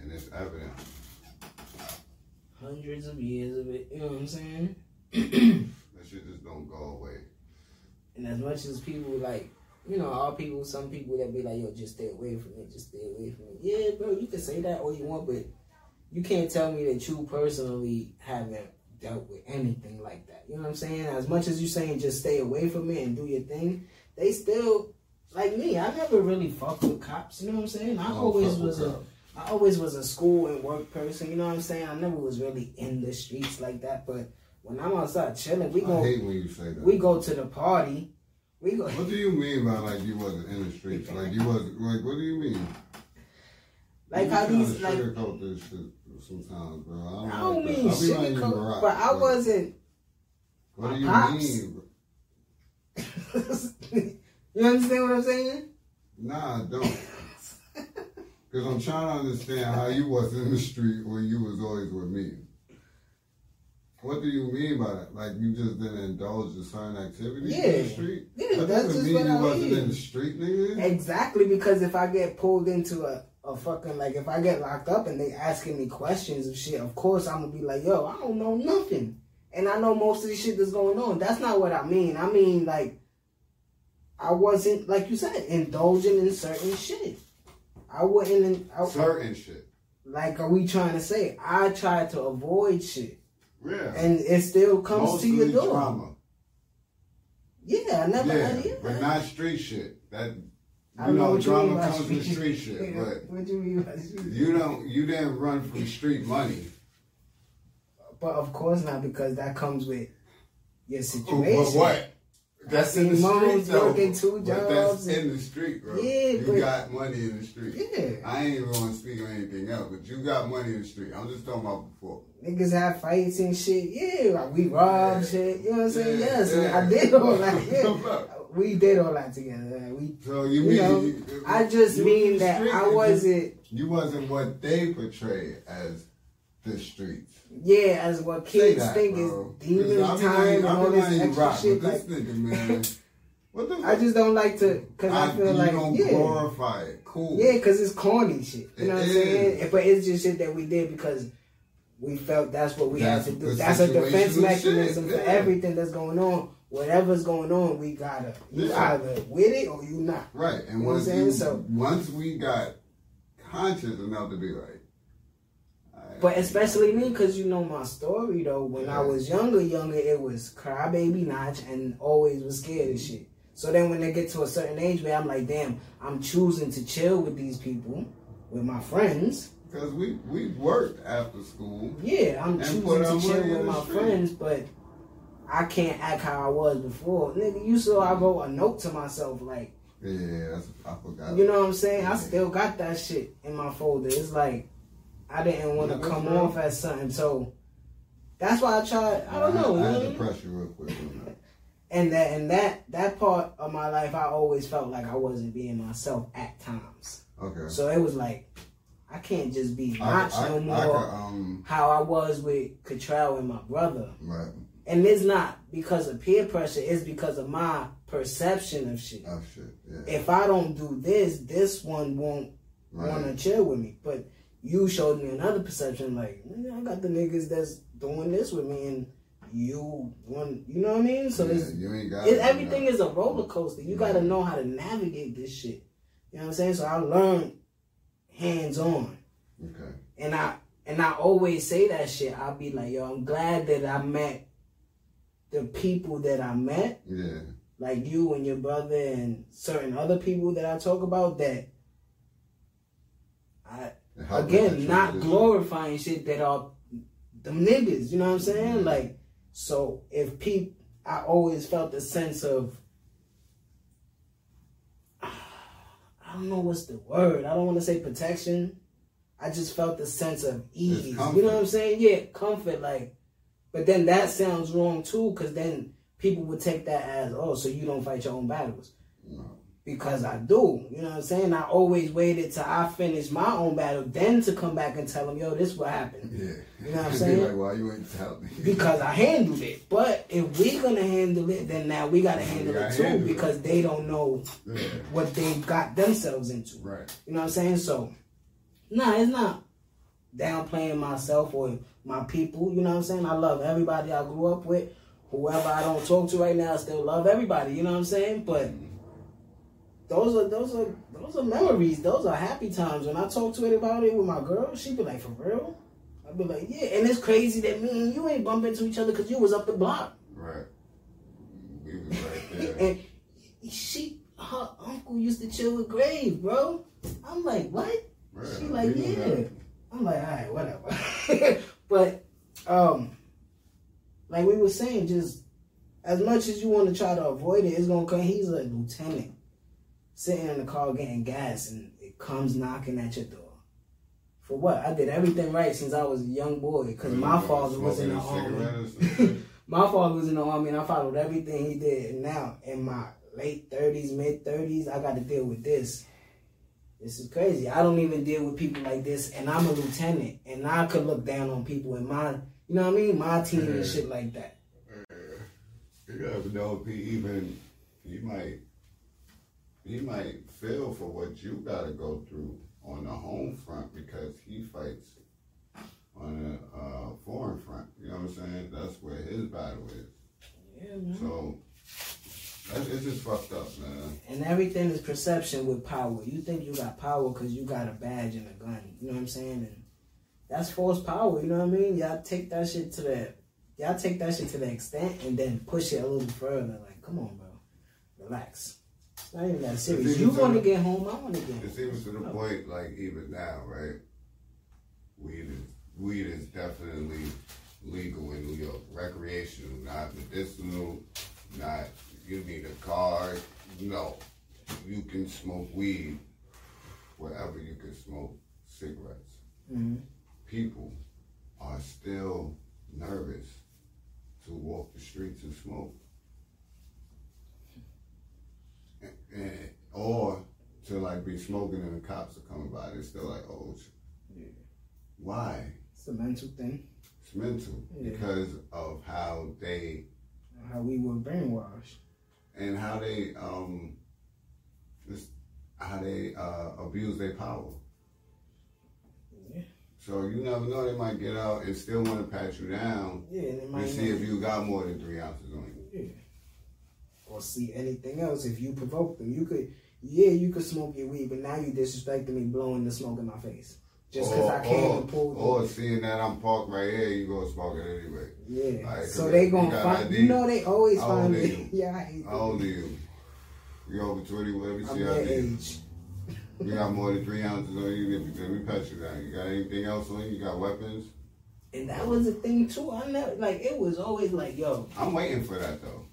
And it's evident. Hundreds of years of it. You know what I'm saying? That shit just don't go away. And as much as people like, you know, all people, some people that be like, yo, just stay away from it, just stay away from it. Yeah, bro, you can say that all you want, but you can't tell me that you personally haven't dealt with anything like that. You know what I'm saying? As much as you're saying just stay away from it and do your thing, they still like me. I never really fucked with cops. You know what I'm saying? I Don't always was a I always was a school and work person. You know what I'm saying? I never was really in the streets like that. But when I'm outside chilling, we I go hate when you say that. we go to the party. We go. What do you mean by like you wasn't in the streets? Like you wasn't like what do you mean? Like You how these like sugarcoat this shit sometimes, bro. I don't, I don't like mean I'll be letting you rock, but I wasn't. What do you pops. mean? you understand what I'm saying? Nah, I don't. Because I'm trying to understand how you was in the street when you was always with me. What do you mean by that? Like you just didn't indulge in certain activities in the street? Yeah, that that's doesn't just mean what you I wasn't mean. in the street, nigga. Exactly because if I get pulled into a, a fucking like if I get locked up and they asking me questions of shit, of course I'm gonna be like, yo, I don't know nothing. And I know most of the shit that's going on. That's not what I mean. I mean like I wasn't like you said, indulging in certain shit. I wasn't in, I, Certain shit. like are we trying to say I tried to avoid shit. Yeah. And it still comes to your door. drama. Yeah, I never Yeah, had but not street shit. That I you know know, drama comes with street- shit, Yeah, but what you mean by street? you don't. You didn't run from street money. But of course not because that comes with your situation. But what? That's in the street though. working two But jobs that's and- in the street, bro. Yeah, you but- got money in the street. Yeah. I ain't even gonna speak on anything else, but you got money in the street. I'm just talking about before. Niggas have fights and shit. Yeah, like we robbed Yeah. shit. You know what I'm saying? Yeah, yes, yeah. I did all that. Yeah. We did all that together. We, So you you mean know, you- I just mean that I wasn't. You wasn't what they portray as the streets. Yeah, as what kids that, think bro. is demon 'Cause I time and all this extra rock, shit. Like, this nigga, man. What the I just don't like to, cause I, feel you like don't yeah. glorify it. Cool. Yeah, because it's corny shit. You It know what I'm saying? But it's just shit that we did because we felt that's what we That's had to do. That's a defense mechanism shit, for yeah. everything that's going on. Whatever's going on, we gotta. You Yeah. either with it or you not. Right. And You once I'm you, So- once we got conscious enough to be like, alright, But especially me, because you know my story though. When I was younger, younger, it was crybaby notch and always was scared of shit. So then when they get to a certain age where I'm like, damn, I'm choosing to chill with these people, with my friends. because we we worked after school. Yeah, I'm choosing to chill with my street. friends, but I can't act how I was before. Nigga, you saw I wrote a note to myself like, Yeah, I forgot. you know what I'm saying? I still got that shit in my folder. It's like I didn't want to Yeah, come off as something, so that's why I tried. I don't know. I, had to what I mean? press you real quick. And that and that that part of my life, I always felt like I wasn't being myself at times. Okay. So it was like I can't just be I, notch I, no I, more. um, how I was with Cottrell and my brother. right. And it's not because of peer pressure, it's because of my perception of shit. Oh shit. Yeah. If I don't do this, this one won't want to Right. chill with me. But you showed me another perception, like, I got the niggas that's doing this with me, and you want, you know what I mean? So yeah, it's, you ain't got it, everything is a roller coaster. You got to mm-hmm. know how to navigate this shit. You know what I'm saying? So I learned hands on. Okay. And I and I always say that shit. I'll be like, yo, I'm glad that I met the people that I met. Yeah. like you and your brother and certain other people that I talk about that I again not glorifying shit that are them niggas, you know what I'm saying? Like so if people I always felt a sense of I don't know what's the word. I don't want to say protection. I just felt the sense of ease. You know what I'm saying? Yeah, comfort. Like, but then that sounds wrong too, because then people would take that as, oh, so you don't fight your own battles. No. Because I do. You know what I'm saying? I always waited till I finished my own battle, then to come back and tell them, yo, this what happened. Yeah. You know what I'm saying? like, why you ain't tell me? because I handled it. But if we gonna handle it, then now we gotta handle it too, handle because it. they don't know yeah. what they got themselves into. Right. You know what I'm saying? So Nah, it's not downplaying myself or my people. You know what I'm saying? I love everybody I grew up with. Whoever I don't talk to right now, I still love everybody. You know what I'm saying? But those are those are those are memories. Those are happy times. When I talk to it about it with my girl, she be like, "For real?" I'd be like, "Yeah." And it's crazy that me and you ain't bump into each other because you was up the block. Right. We was right there. and she, her uncle used to chill with Grave, bro. I'm like, what? she like, yeah. I'm like, all right, whatever. but um, like we were saying, just as much as you want to try to avoid it, it's gonna come. He's a lieutenant sitting in the car getting gas, and it comes knocking at your door. For what? I did everything right since I was a young boy, because my father was in the army. my father was in the army, and I followed everything he did. And now, in my late thirties, mid thirties, I got to deal with this this is crazy. I don't even deal with people like this, and I'm a lieutenant, and I could look down on people in my, you know what I mean, my team yeah. and shit like that. You never know if he even, he might, he might feel for what you got to go through on the home front because he fights on the uh, foreign front. You know what I'm saying? That's where his battle is. Yeah, man. So it's just fucked up, man. And everything is perception with power. You think you got power because you got a badge and a gun. You know what I'm saying? And that's false power. You know what I mean? Y'all take that shit to the, y'all take that shit to the extent and then push it a little further. Like, come on, bro, relax. It's not even that serious. You want to get home, I want to get home. It seems to the no. point, like even now, right? Weed is weed is definitely legal in New York, recreational, not medicinal, not you need a card. No, you can smoke weed wherever you can smoke cigarettes. Mm-hmm. People are still nervous to walk the streets and smoke. And, and, or to like be smoking and the cops are coming by. They're still like, oh, yeah. why? It's a mental thing. It's mental yeah. because of how they. How we were brainwashed and how they um how they uh, abuse their power. Yeah. So you never know they might get out and still want to pat you down. Yeah, and, and see if you got more than three ounces on you. Yeah. Or see anything else if you provoke them. You could yeah, you could smoke your weed, but now you disrespecting me blowing the smoke in my face. Just because I oh, came or, and pulled oh, Or seeing that I'm parked right here, you go smoke it anyway. Yeah. So they gonna find. ID. You know they always find me. yeah, I hate How old are you? You over twenty? Whatever you see your age. You got more than three ounces on you. Let me pat you down. You got anything else on you? You got weapons? And that was the thing too. I never like it was always like, yo. I'm waiting for that though.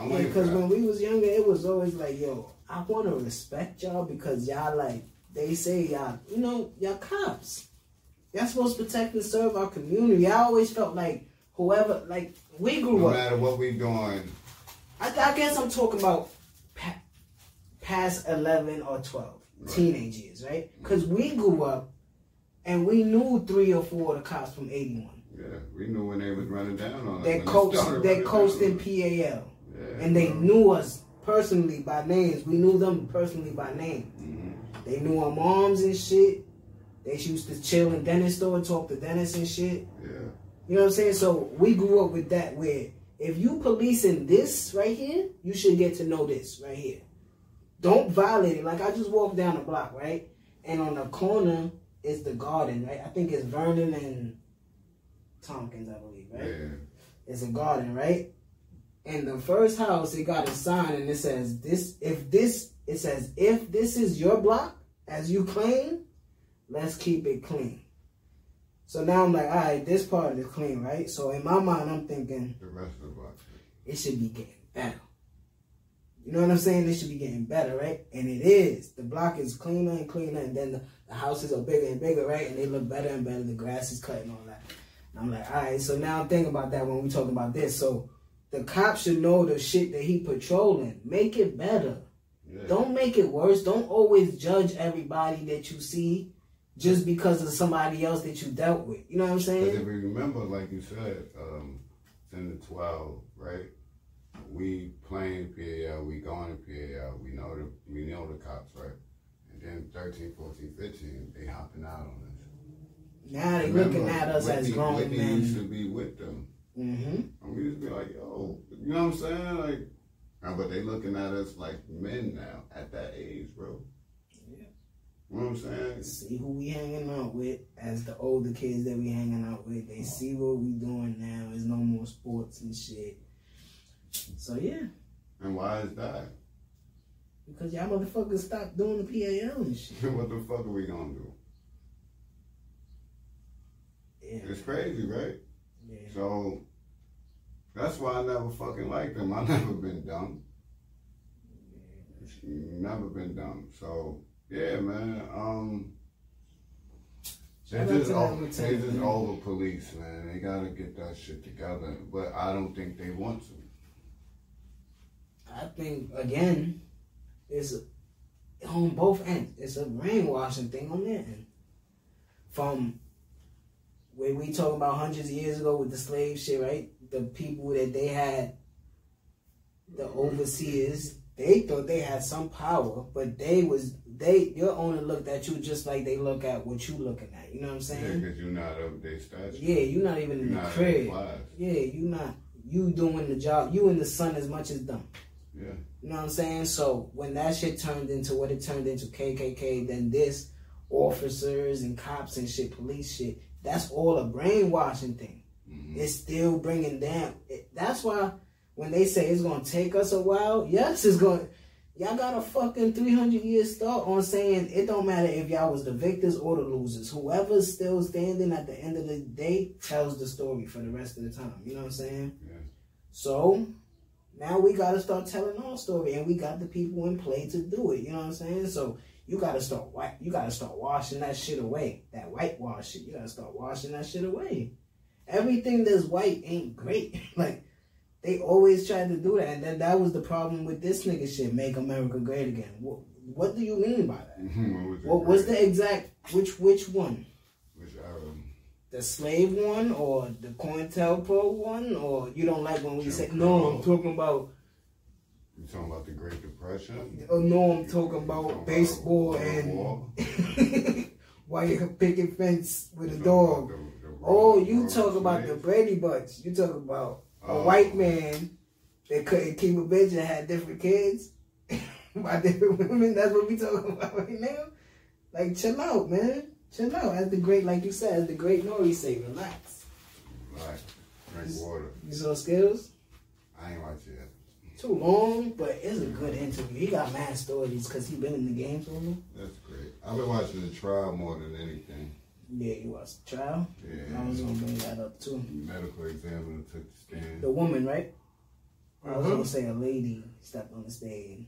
I'm yeah, because when we was younger, it was always like, yo, I want to respect y'all because y'all like they say y'all, you know, y'all cops. Y'all supposed to protect and serve our community. I always felt like whoever, like we grew no up. No matter what we doing. I, I guess I'm talking about pa- past 11 or 12, right. teenage years, right? Because we grew up and we knew three or four of the cops from 81. Yeah, we knew when they was running down on us. They coached, they coached in PAL. Yeah, and they knew us personally by names. We knew them personally by name. They knew our moms and shit. They used to chill in dentist store, talk to dentists and shit. Yeah. You know what I'm saying? So we grew up with that where if you policing this right here, you should get to know this right here. Don't violate it. Like I just walked down the block, right? And on the corner is the garden, right? I think it's Vernon and Tompkins, I believe, right? Yeah. It's a garden, right? And the first house, it got a sign and it says this. If this, it says if this is your block as you clean, let's keep it clean. So now I'm like, all right, this part is clean, right? So in my mind, I'm thinking The rest of the block. it should be getting better. You know what I'm saying? It should be getting better, right? And it is. The block is cleaner and cleaner, and then the, the houses are bigger and bigger, right? And they look better and better. The grass is cut and all that. And I'm like, all right. So now I'm thinking about that when we talk about this. So the cops should know the shit that he patrolling. Make it better. Yeah. Don't make it worse. Don't always judge everybody that you see just because of somebody else that you dealt with. You know what I'm Because if saying? we remember, like you said, um, 10 to 12, right? We playing PAL, we going to PAL, we know the we know the cops, right? And then 13, 14, 15, they hopping out on us. Now they Remember, looking at us as Whitney- grown Whitney men. used to be with them. Mm-hmm. And we used to be like, yo, you know what I'm saying? Like, uh, but they looking at us like men now at that age, bro. Yeah. You know what I'm saying? see who we hanging out with as the older kids that we hanging out with. They see what we doing now. There's no more sports and shit. So yeah, And why is that? because y'all motherfuckers stop doing the PAL and shit. what the fuck are we gonna do? Yeah, It's crazy, right? yeah. So that's why I never fucking liked them. I never been dumb. Never been dumb. So yeah, man. Um, they just over, they just over police, man. They gotta get that shit together. But I don't think they want to. I think again, it's on both ends. It's a brainwashing thing on their end. From when we talk about hundreds of years ago with the slave shit, right? The people that they had, the overseers, they thought they had some power, but they was they your owner looked at you just like they look at what you looking at. You know what I'm Yeah, saying? because you're not of their stature. Yeah, you're not even You're in the crib. Yeah, you're not you doing the job. You in the sun as much as them. Yeah. You know what I'm saying? So when that shit turned into what it turned into KKK, then this officers and cops and shit, police shit, that's all a brainwashing thing. Mhm. It's still bringing down. It, that's why when they say it's gonna take us a while, yes, it's going. Y'all got a fucking 300 year start on saying it don't matter if y'all was the victors or the losers. Whoever's still standing at the end of the day tells the story for the rest of the time. You know what I'm saying? Yeah. So now we gotta start telling our story, and we got the people in play to do it. You know what I'm saying? So you gotta start white. You gotta start washing that shit away. That whitewash shit. You gotta start washing that shit away. Everything that's white ain't great. like they always tried to do that, and then that was the problem with this nigga shit. Make America great again. What, what do you mean by that? what was it? What was the exact which which one? Which, um, The slave one or the COINTELPRO one? Or you don't like when we Jim say no? I'm talking about you talking about the Great Depression? Oh no, I'm talking Talking about about baseball World and you picket fence with a dog. Talking about the- the Oh, you talk about the? Brady Bunch. You talk about a Oh. white man that couldn't keep a bitch and had different kids by different women. That's what we talking about right now. Like, chill out, man. Chill out. As the great, like you said, as the great N.O.R.E. say, relax. Like, drink water. You saw skills? I ain't watch it yet. Too long, but it's a good interview. He got mad stories because he been in the game so long. That's great. I've been watching the trial more than anything. Yeah, you watched the trial. Yeah. I was gonna bring that up too. Medical examiner took the stand. The woman, right? I was Uh-huh. gonna say a lady stepped on the stage,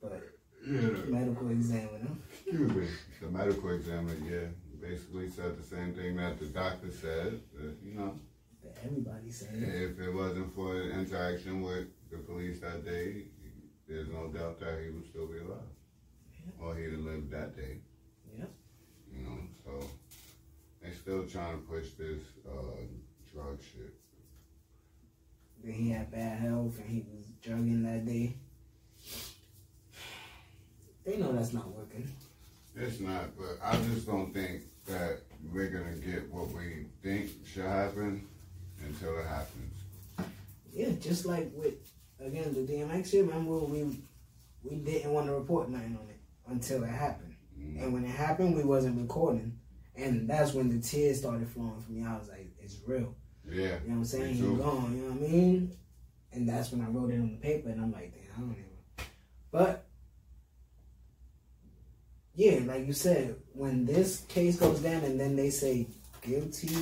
but Yeah, the- medical examiner. excuse me. The medical examiner, yeah, basically said the same thing that the doctor said. That, you know, That everybody said. if it wasn't for the interaction with the police that day, there's no doubt that he would still be alive. Or he'd have lived that day. Yeah. You know, so still trying to push this uh, drug shit. That he had bad health and he was drugging that day. They know that's not working. It's not, but I just don't think that we're gonna get what we think should happen until it happens. Yeah, just like with again the DMX shit. Remember we we didn't want to report nothing on it until it happened, Mm. and when it happened, we wasn't recording, and that's when the tears started flowing for me. I was like, it's real. Yeah, You know what I'm saying? He's gone. You know what I mean? and that's when I wrote it on the paper, and I'm like, damn, I don't even. But yeah, like you said, when this case goes down, and then they say guilty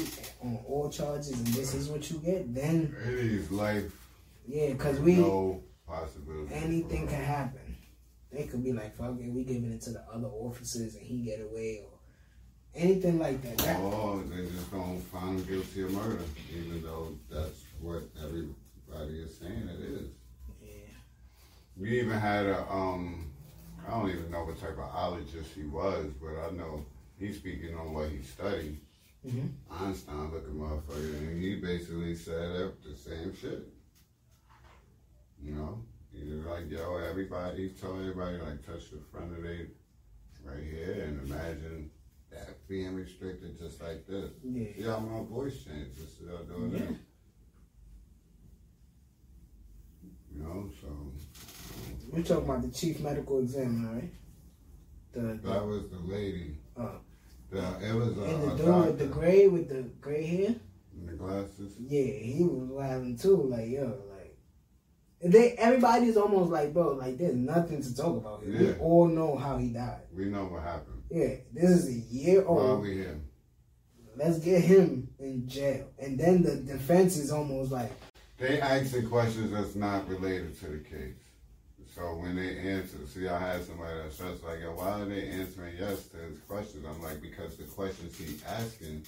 on all charges, and this is what you get, then It is life. yeah, because we no possibility. anything can happen. They could be like, fuck it, we giving it to the other officers, and he get away, or anything like that. that Oh, they just gonna find him guilty of murder, even though that's what everybody is saying it is. yeah, We even had a um, I don't even know what type of ologist he was, but I know he's speaking on what he studied. Mhm. Einstein looking motherfucker, and he basically said up the same shit. You know, he was like, yo, everybody, he told everybody like touch the front of their right here and imagine that being restricted just like this. yeah. My voice changed just doing Yeah. that. You know, so We're talking about the chief medical examiner, right? The, that was the lady. Oh. The, it was a, and the dude doctor with the gray with the gray hair. and the glasses. Yeah, he was laughing too. Like yo, like they everybody's almost like bro, like there's nothing to talk about here. We all know how he died. We know what happened. Yeah, this is a year Why are old. we here? Let's get him in jail, and then the defense is almost like They asking questions that's not related to the case. So when they answer, see, I had somebody that says like, yo, why are they answering yes to his questions? I'm like, because the questions he's asking,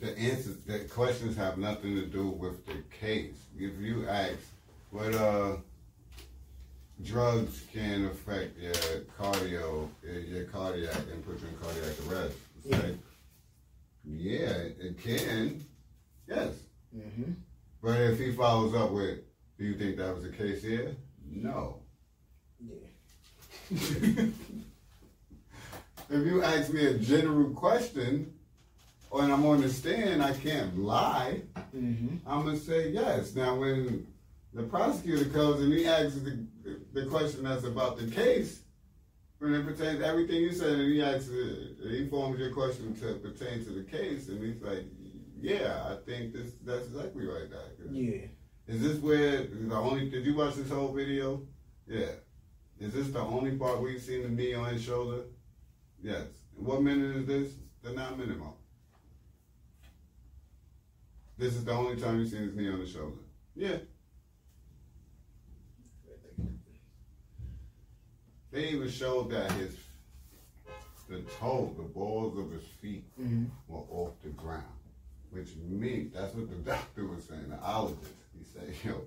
the answers, the questions have nothing to do with the case. If you ask, what uh drugs can affect your cardio, your- cardiac, and put you in cardiac arrest? It's Yeah. like, yeah, it can. Yes. mm-hmm. But if he follows up with, do you think that was the case here? No. yeah, If you ask me a general question, and I'm on the stand, I can't lie. mm-hmm. I'm gonna say yes. Now, when the prosecutor comes and he asks the, the question that's about the case, when it pertains to everything you said, and he asks, uh, he forms your question to pertain to the case, and he's like, yeah, I think this that's exactly right. Yeah. Is this where the only? Did you watch this whole video? Yeah. Is this the only part where you seen the knee on his shoulder? Yes. What minute is this? The nine minute mark. This is the only time you've seen his knee on the shoulder. Yeah. They even showed that his the toe, the balls of his feet Mm-hmm. were off the ground, which meant that's what the doctor was saying, the ologist. He said, yo,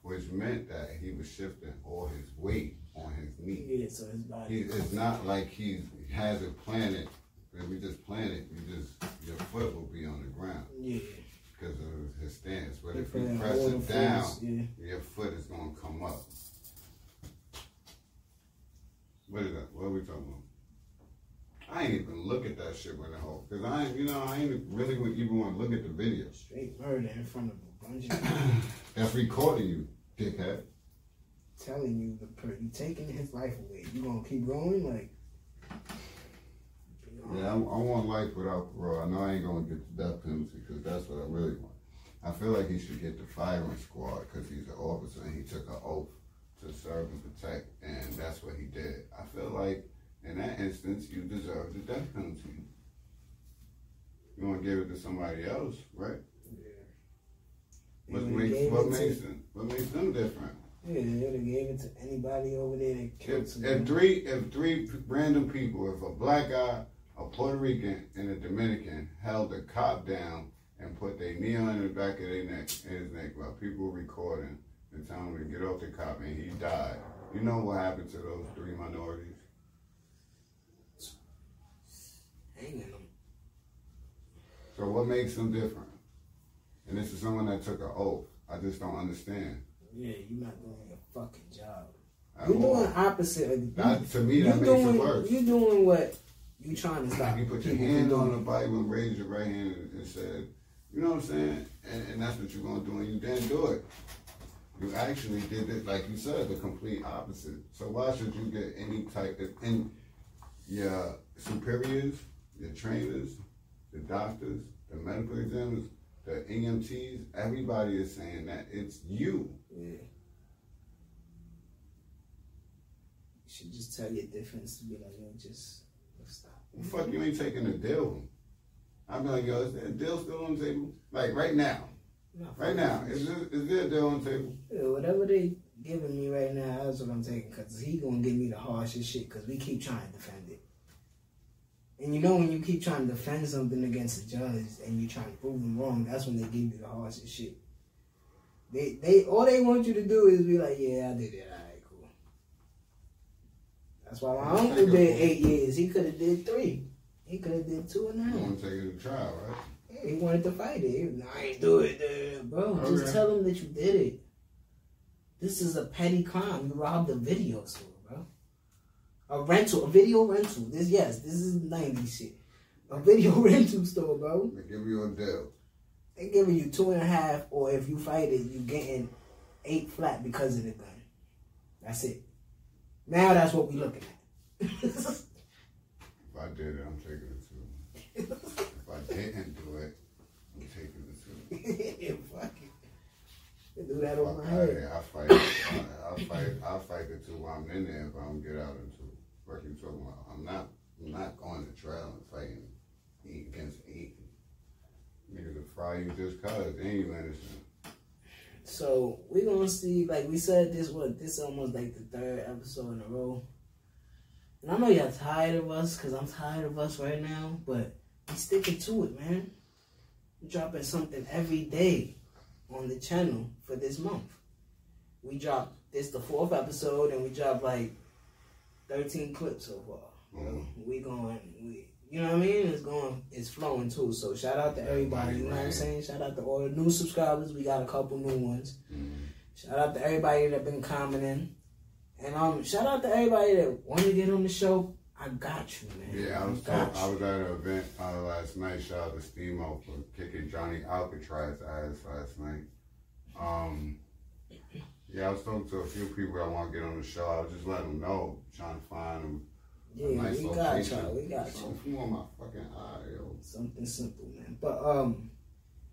which meant that he was shifting all his weight on his knee. Yeah, so his body. He, it's not like he has it planted. If we just plant it, you just your foot will be on the ground yeah. because of his stance. But if you press it down, Yeah. your foot is gonna come up. What is that? What are we talking about? I ain't even look at that shit when the whole, cause I ain't, you know, I ain't really even want to look at the video. Straight murder in front of a bunch of people That's recording you, dickhead. telling you the per you taking his life away. You gonna keep going? Like Yeah, I, I want life without parole. I know I ain't gonna get the death penalty because that's what I really want. I feel like he should get the firing squad because he's an officer and he took an oath to serve and protect, and that's what he did. I feel like in that instance, you deserve the death penalty. You want to give it to somebody else, right? What makes what makes them what makes them different? Yeah, they would have gave it to anybody over there that killed If, if three if three random people, if a black guy, a Puerto Rican, and a Dominican held a cop down and put their knee on the back of their neck, his neck, while people were recording and telling him to get off the cop, and he died. You know what happened to those three minorities? hanging them. So what makes them different? And this is someone that took an oath. I just don't understand. Yeah, you're not doing your fucking job. at You're all. doing opposite. Of, That- to me, that makes doing, it worse. You're doing what you're trying to stop. You put your hand on the. Bible and raise your right hand and, and said, you know what I'm saying? And, and that's what you're going to do, and you didn't do it. You actually did it, like you said, the complete opposite. So why should you get any type of, and your superiors, your trainers, the doctors, the medical examiners, the EMTs, everybody is saying that it's you. Yeah. You should just tell your difference to be like, yo, just stop. Well, fuck, you ain't taking a deal. I'm like, yo, is a deal still on the table? Like right now. No, Right now. Is there, is there a on the table? Yeah, whatever they giving me right now, that's what I'm taking. Cause he gonna give me the harshest shit. Cause we keep trying to defend it. And you know when you keep trying to defend something against a judge and you trying to prove them wrong, that's when they give you the harshest shit. They they all they want you to do is be like, yeah, I did it. All right, cool. That's why my uncle did eight years. He could have did three. He could have did two and a You half. want to take it to trial, right? Yeah, he wanted to fight it. He was, "Nah, I ain't do it, uh, bro. Okay. Just tell him that you did it. This is a petty crime. You robbed a video store, bro. A rental, a video rental. This yes, this is '90s shit. A video rental store, bro. They give you a deal. They giving you two and a half, or if you fight it, you getting eight flat because of the gun. That's it. Now that's what we looking at. If I did it, I'm taking it too. If I didn't do it, I'm taking it too. yeah, fuck it. They do that on my head. I fight. I, I'll fight. I'll fight the two while I'm in there if I don't get out into what you talking about. I'm not. I'm not going to trial and fighting against eight. Niggas will fry you just cause they ain't you innocent. So we're gonna see, like we said, this what this almost like the third episode in a row. And I know y'all tired of us, cause I'm tired of us right now, but we sticking to it, man. dropping something every day on the channel for this month. We dropped this the fourth episode, and we dropped like 13 clips so far. Mhm. We going, we, you know what I mean? It's going, it's flowing too. So shout out to everybody. You know what I'm saying? Shout out to all the new subscribers. We got a couple new ones. Mhm. Shout out to everybody that been commenting. And um, shout out to everybody that want to get on the show. I got you, man. Yeah, I was I was at an event uh, last night. Shout out to Steamo for kicking Johnny Alcatraz ass last night. Um, yeah, I was talking to a few people that want to get on the show. I was just letting them know, trying to find them Yeah, a nice we got y'all. We got you. Something on my fucking eye, yo. Something simple, man. But um,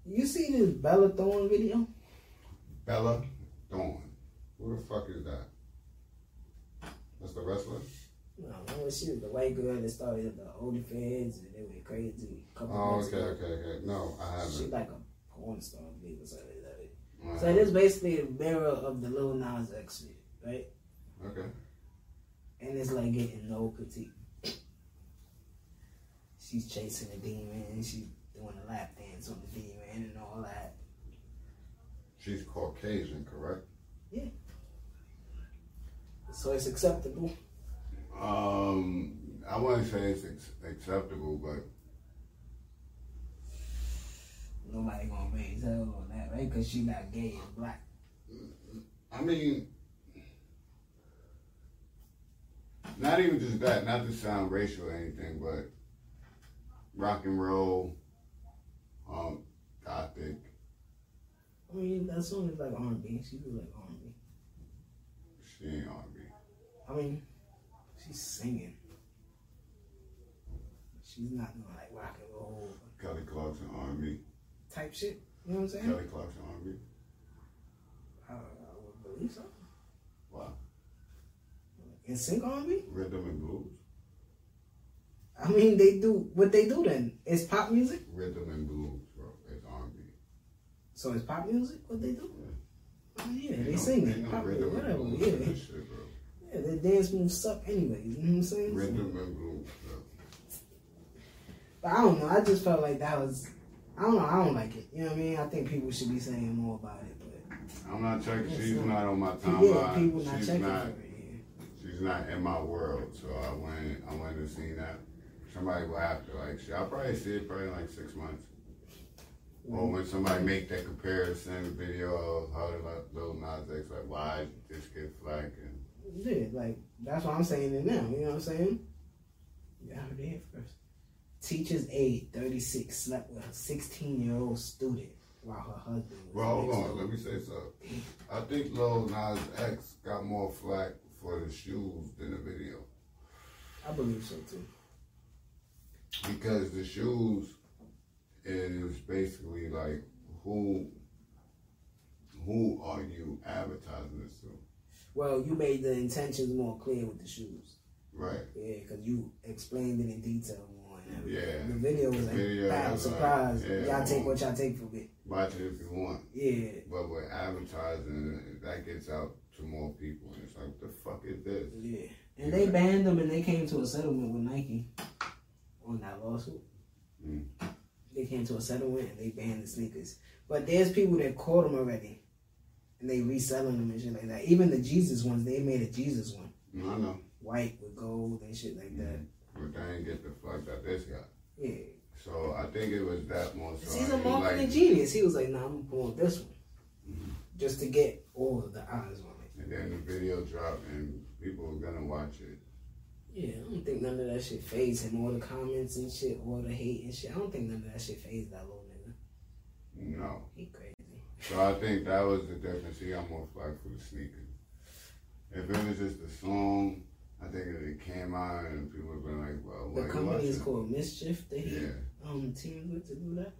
you see this Bella Thorne video? Bella Thorne. Who the fuck is that? That's the wrestler? No, she was the white girl that started the OnlyFans and they went crazy a couple Oh, okay, ago. okay, okay. No, I haven't. She's like a porn star, I believe, or something like that. I So it is basically a mirror of the Lil Nas X shit, right? Okay. And it's like getting no critique. She's chasing a demon. and She's doing a lap dance on the demon and all that. She's Caucasian, correct? Yeah. So it's acceptable. Um, I wouldn't say it's ex- acceptable, but Nobody gonna raise hell on that, right? Because she not gay and black. I mean, not even just that, not to sound racial or anything, but rock and roll, um, gothic. I mean, that song is like R&B. She was like R&B. She ain't R&B. I mean, she's singing. She's not doing like rock and roll Kelly Clarkson R&B. type shit. You know what I'm saying? Kelly Clarkson R&B. I, I would believe so. Wow. NSYNC R&B? Rhythm and blues. I mean, they do what they do. Then it's pop music. Rhythm and blues, bro. It's R&B. So it's pop music. What they do? Yeah. Oh, yeah, they no- sing it. Pop rhythm and whatever. blues Yeah, shit, bro. Yeah. Their dance moves suck anyways. You know what I'm saying? Rhythm and blues. But I don't know. I just felt like that was. I don't know. I don't like it. You know what I mean? I think people should be saying more about it. But I'm not checking. She's so- not on my yeah, timeline. people not She's checking not. it. Yeah. she's not in my world, so I went I went to see that. Somebody will have to like I'll probably see it probably in like six months. Or when somebody make that comparison video of how the Lil Nas X like why this get flagged and Yeah, like that's why I'm saying it now. You know what I'm saying? You heard it here first. Teacher's aide, 36, slept with a 16 year old student while her husband was. Well hold on, let me say something. I think Lil Nas X got more flack for the shoes than the video. I believe so too. Because the shoes is basically like who who are you advertising this to? Well, you made the intentions more clear with the shoes. Right. Yeah, because you explained it in detail more. And. Yeah. The video was like, Video like, surprise. yeah, y'all take what y'all take from it. Watch it if you want. Yeah. But with advertising, that gets out to more people. And it's like, the fuck is this? Yeah. And they banned them and they came to a settlement with Nike on that lawsuit. Mm. They came to a settlement and they banned the sneakers. But there's people that caught them already. And they reselling them and shit like that. Even the Jesus ones, they made a Jesus one. No, I know. White with gold and shit like that. But they ain't get the fuck that this got. Yeah. So I think it was that more so. He's a marketing like- genius. He was like, nah, I'm gonna this one. Mm-hmm. Just to get all of the eyes on it. And then the video dropped and people were gonna watch it. Yeah, I don't think none of that shit phased him. All the comments and shit, all the hate and shit. I don't think none of that shit phased that little nigga. No. He crazy. So I think that was the difference. He got more flack for the sneakers. If it was just a song, I think it came out and people would have been like, well, why The company is called MSCHF. They Yeah. um teamed with to do that.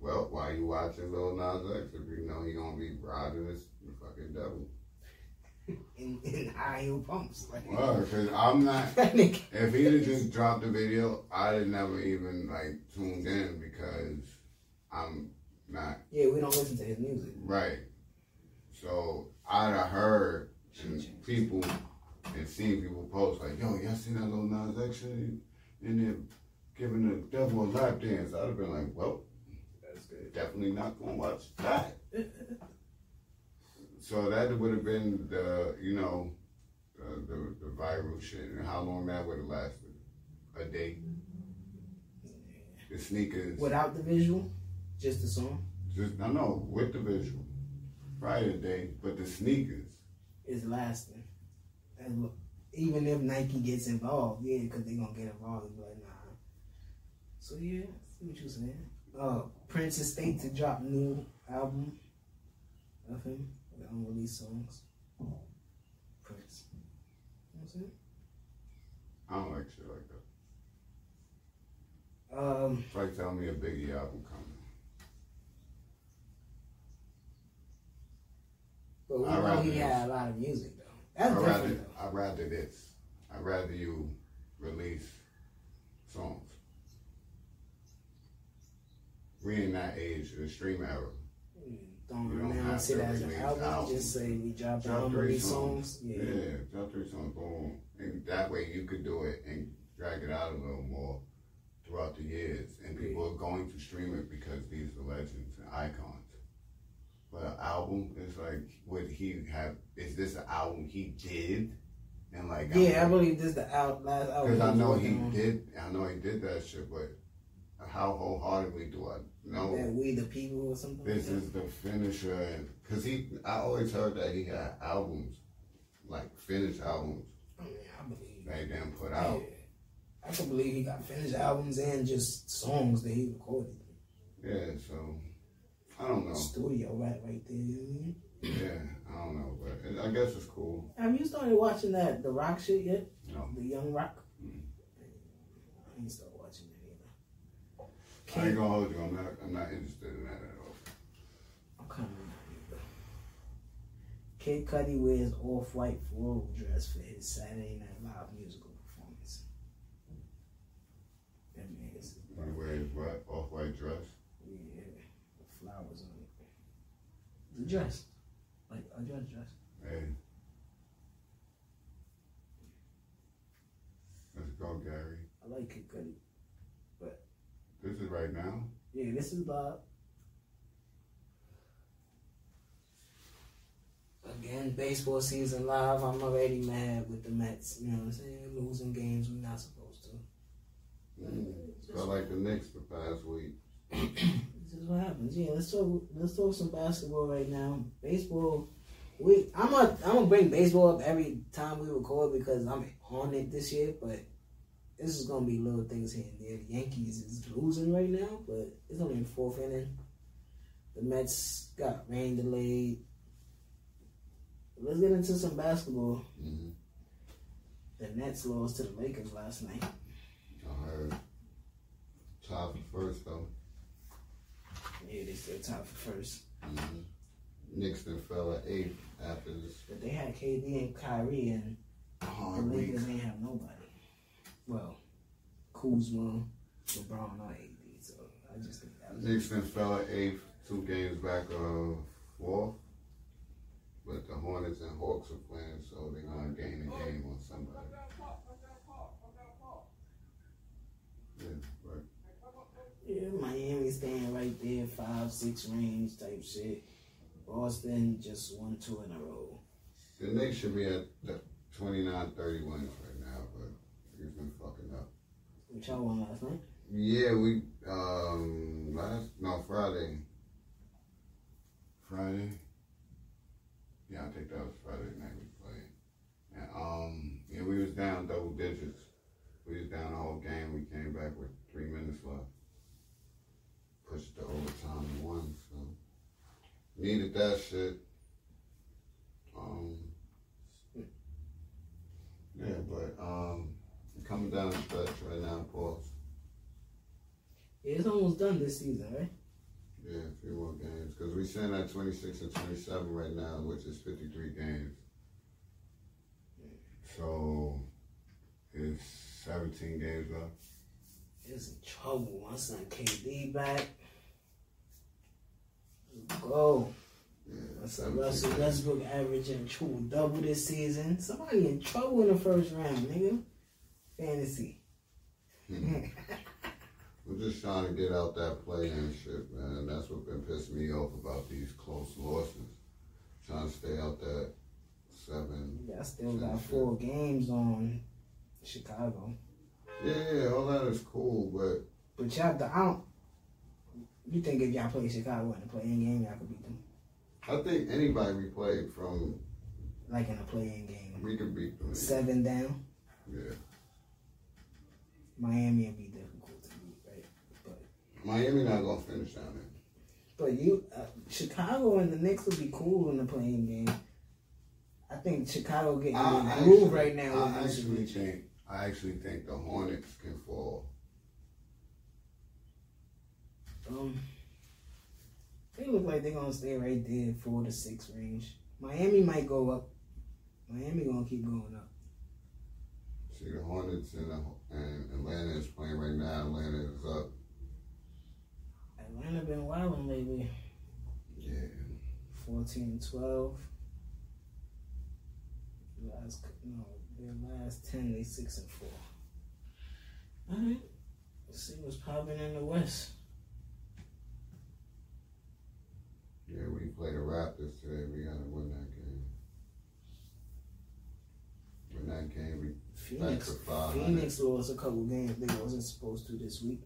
Well, why you watching Lil Nas X if you know he gonna be riding this fucking devil? In, in high heel pumps. Like, Well, because I'm not. If he'd have just dropped the video, I'd have never even like tuned in because I'm not Yeah, we don't listen to his music. right. So I'd have heard and people and seen people post like, "Yo, y'all seen that Lil Nas X shit in there giving the devil a lap dance?" I'd have been like, "Well, That's good. definitely not gonna watch that." so that would have been the you know the, the the viral shit and how long that would have lasted a day. Mm-hmm. The sneakers, Without the visual, just the song just no no with the visual, Friday day, but the sneakers. is lasting. And look, even if Nike gets involved, yeah, because they gonna get involved. But nah. So yeah, I see what you saying. Uh, Prince Estate to drop new album of him with unreleased songs. Prince. You know what I'm saying? I don't like shit like that. Um, It's like telling me a Biggie album coming. But we I'd know rather he this. had a lot of music though. That's I'd rather, though. Rather this. I'd rather you release songs. We in that age, the stream era. Don't You don't announce it as an album. Just say we dropped Drop three songs. songs. Yeah, Yeah. drop three songs, boom. And that way you could do it and drag it out a little more throughout the years. And people are going to stream it because these are legends and icons. But an album It's like, would he have, is this an album he did? And like, Yeah, I believe this is the out last album. Because I know he on. did, I know he did that shit, but how wholeheartedly do I know That we the people or something. this like is the finisher? Because he, I always heard that he had albums, like finished albums. Oh, I mean, I believe. he didn't put Yeah. out. I can believe he got finished albums and just songs that he recorded. Yeah, so I don't know. Studio right, right there. Yeah, I don't know, but it, I guess it's cool. Have you started watching that The Rock shit yet? No. The Young Rock. Mm. I ain't started watching it either. I ain't gonna hold you. I'm not. I'm not interested in that at all. I'm kind of not. Kid Cudi wears off-white floral dress for his Saturday Night Live musical performance. That nigga's He wears what off white dress. yeah, with flowers on it. The dress, like a dress dress. Hey, let's go, Gary. I like Kid Cudi. But. This is right now. Yeah, this is Bob. Again, baseball season live. I'm already mad with the Mets. You know what I'm saying? Losing games we're not supposed to. Mm. Felt like the Knicks the past week. Is what happens. Yeah, let's talk. Let's talk some basketball right now. Baseball. We I'm gonna I'm gonna bring baseball up every time we record because I'm on it this year. But this is gonna be little things here and there. The Yankees is losing right now, but it's only in fourth inning. The Mets got rain delayed. Let's get into some basketball. Mm-hmm. The Nets lost to the Lakers last night. I heard. Top first though. Yeah, they still tied for 1st Mm-hmm. Then fell at eighth after this But they had KD and Kyrie, and the. Lakers ain't have nobody. Well, Kuzma, LeBron, not AD. So I just think that was. Then fell at eighth, two games back of fourth. But the Hornets and Hawks are playing, so they're gonna gain a game on somebody. Yeah, right. Yeah, Miami staying right there, five, six range type shit. Boston just won two in a row. The Knicks should be at the 29 30 wins right now, but he's been fucking up. Which y'all won last night. Yeah, we um last no Friday. Friday. Yeah, I think that was Friday night we played. And um yeah, we was down double digits. We was down the whole game. We came back with three minutes left. Pushed to overtime and won, so needed that shit. Um Yeah, but um coming down the stretch right now, pause. Yeah, it's almost done this season, right? Yeah, a few more games. Because we're sitting at 26 and 27 right now, which is 53 games. So, it's 17 games left. It's in trouble. My son KD back. Go. Yeah, son 17 Russell. Westbrook averaging triple double this season. Somebody in trouble in the first round, nigga. Fantasy. Hmm. We're just trying to get out that play-in shit, man. That's what been pissing me off about these close losses. Trying to stay out that seven. I still got four games on Chicago. Yeah, yeah, all that is cool, but But y'all, I don't. You think if y'all play Chicago in the play-in game, y'all could beat them? I think anybody we played from, Like in a play-in game. we could beat them. Seven down. Yeah. Miami would be difficult to beat, right? But Miami not gonna finish down there. but you, uh, Chicago and the Knicks would be cool in the play-in game. I think Chicago getting I actually- right now. I actually think I actually think the Hornets can fall. Um, they look like they're gonna stay right there, four to six range. Miami might go up. Miami gonna keep going up. See the Hornets and, the, and Atlanta is playing right now. Atlanta is up. Atlanta been wilding lately. Yeah. 14 and 12. Last no, their last 10 they 6 and 4. Alright. Let's see what's popping in the West. Yeah, we play the Raptors today. We gotta win that game. Win that game. We Phoenix Back to 500. Phoenix lost a couple games they wasn't supposed to this week.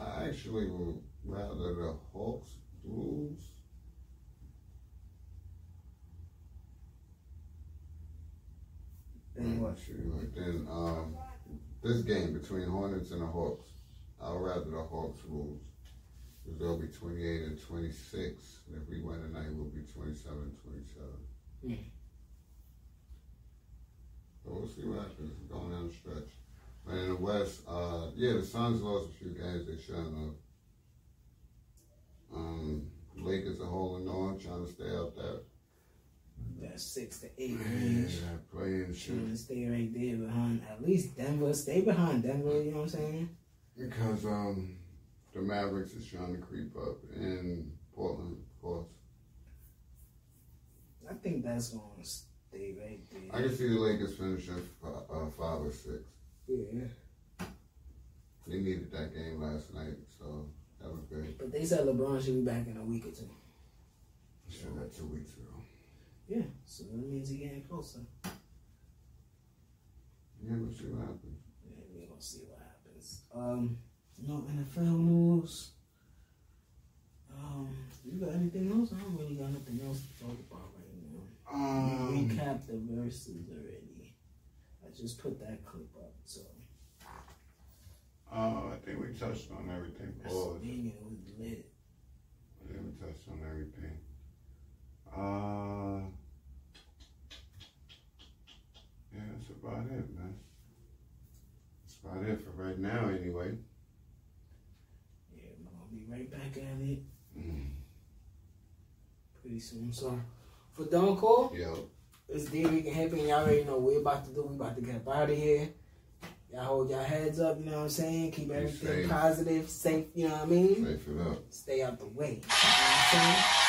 I actually would rather the Hawks lose. Then what? Like then, um, this game between Hornets and the Hawks, I'd rather the Hawks lose. Because they'll be 28 and 26. And if we win tonight, we'll be 27 and 27. Hmm. So we'll see what happens going down the stretch. But in the West, uh, yeah, the Suns lost a few games they shouldn't have. Um, Lakers are holding on, trying to stay out there. That 6 to 8 range. Yeah, play-in shit. Trying to stay right there behind at least Denver. Stay behind Denver, you know what I'm saying? Because um, the Mavericks is trying to creep up in Portland, of course. I think that's gonna stay right there. I can see the Lakers finishing uh, five or six. Yeah. They needed that game last night, so that was great. But they said LeBron should be back in a week or two. Should that two weeks ago. Yeah, so that means he getting closer. Yeah, we'll see what happens. Yeah, we're gonna see what happens. Um, no NFL news. Um, you got anything else? I don't really got nothing else to talk about right now. Um, we recapped the verses already. I just put that clip up, so uh, I think we touched on everything. Pause. it was lit. I think we touched on everything. Uh, yeah, that's about it, man. That's about it for right now, anyway. Right back at it. Mm. Pretty soon. So for Don Core, Yo, it's Dricanhippie, and y'all already know what we about to do. We about to get up out of here. Y'all hold y'all heads up, you know what I'm saying? Keep everything safe. positive, safe, you know what I mean? safe it up. Stay out the way. You know what I'm saying?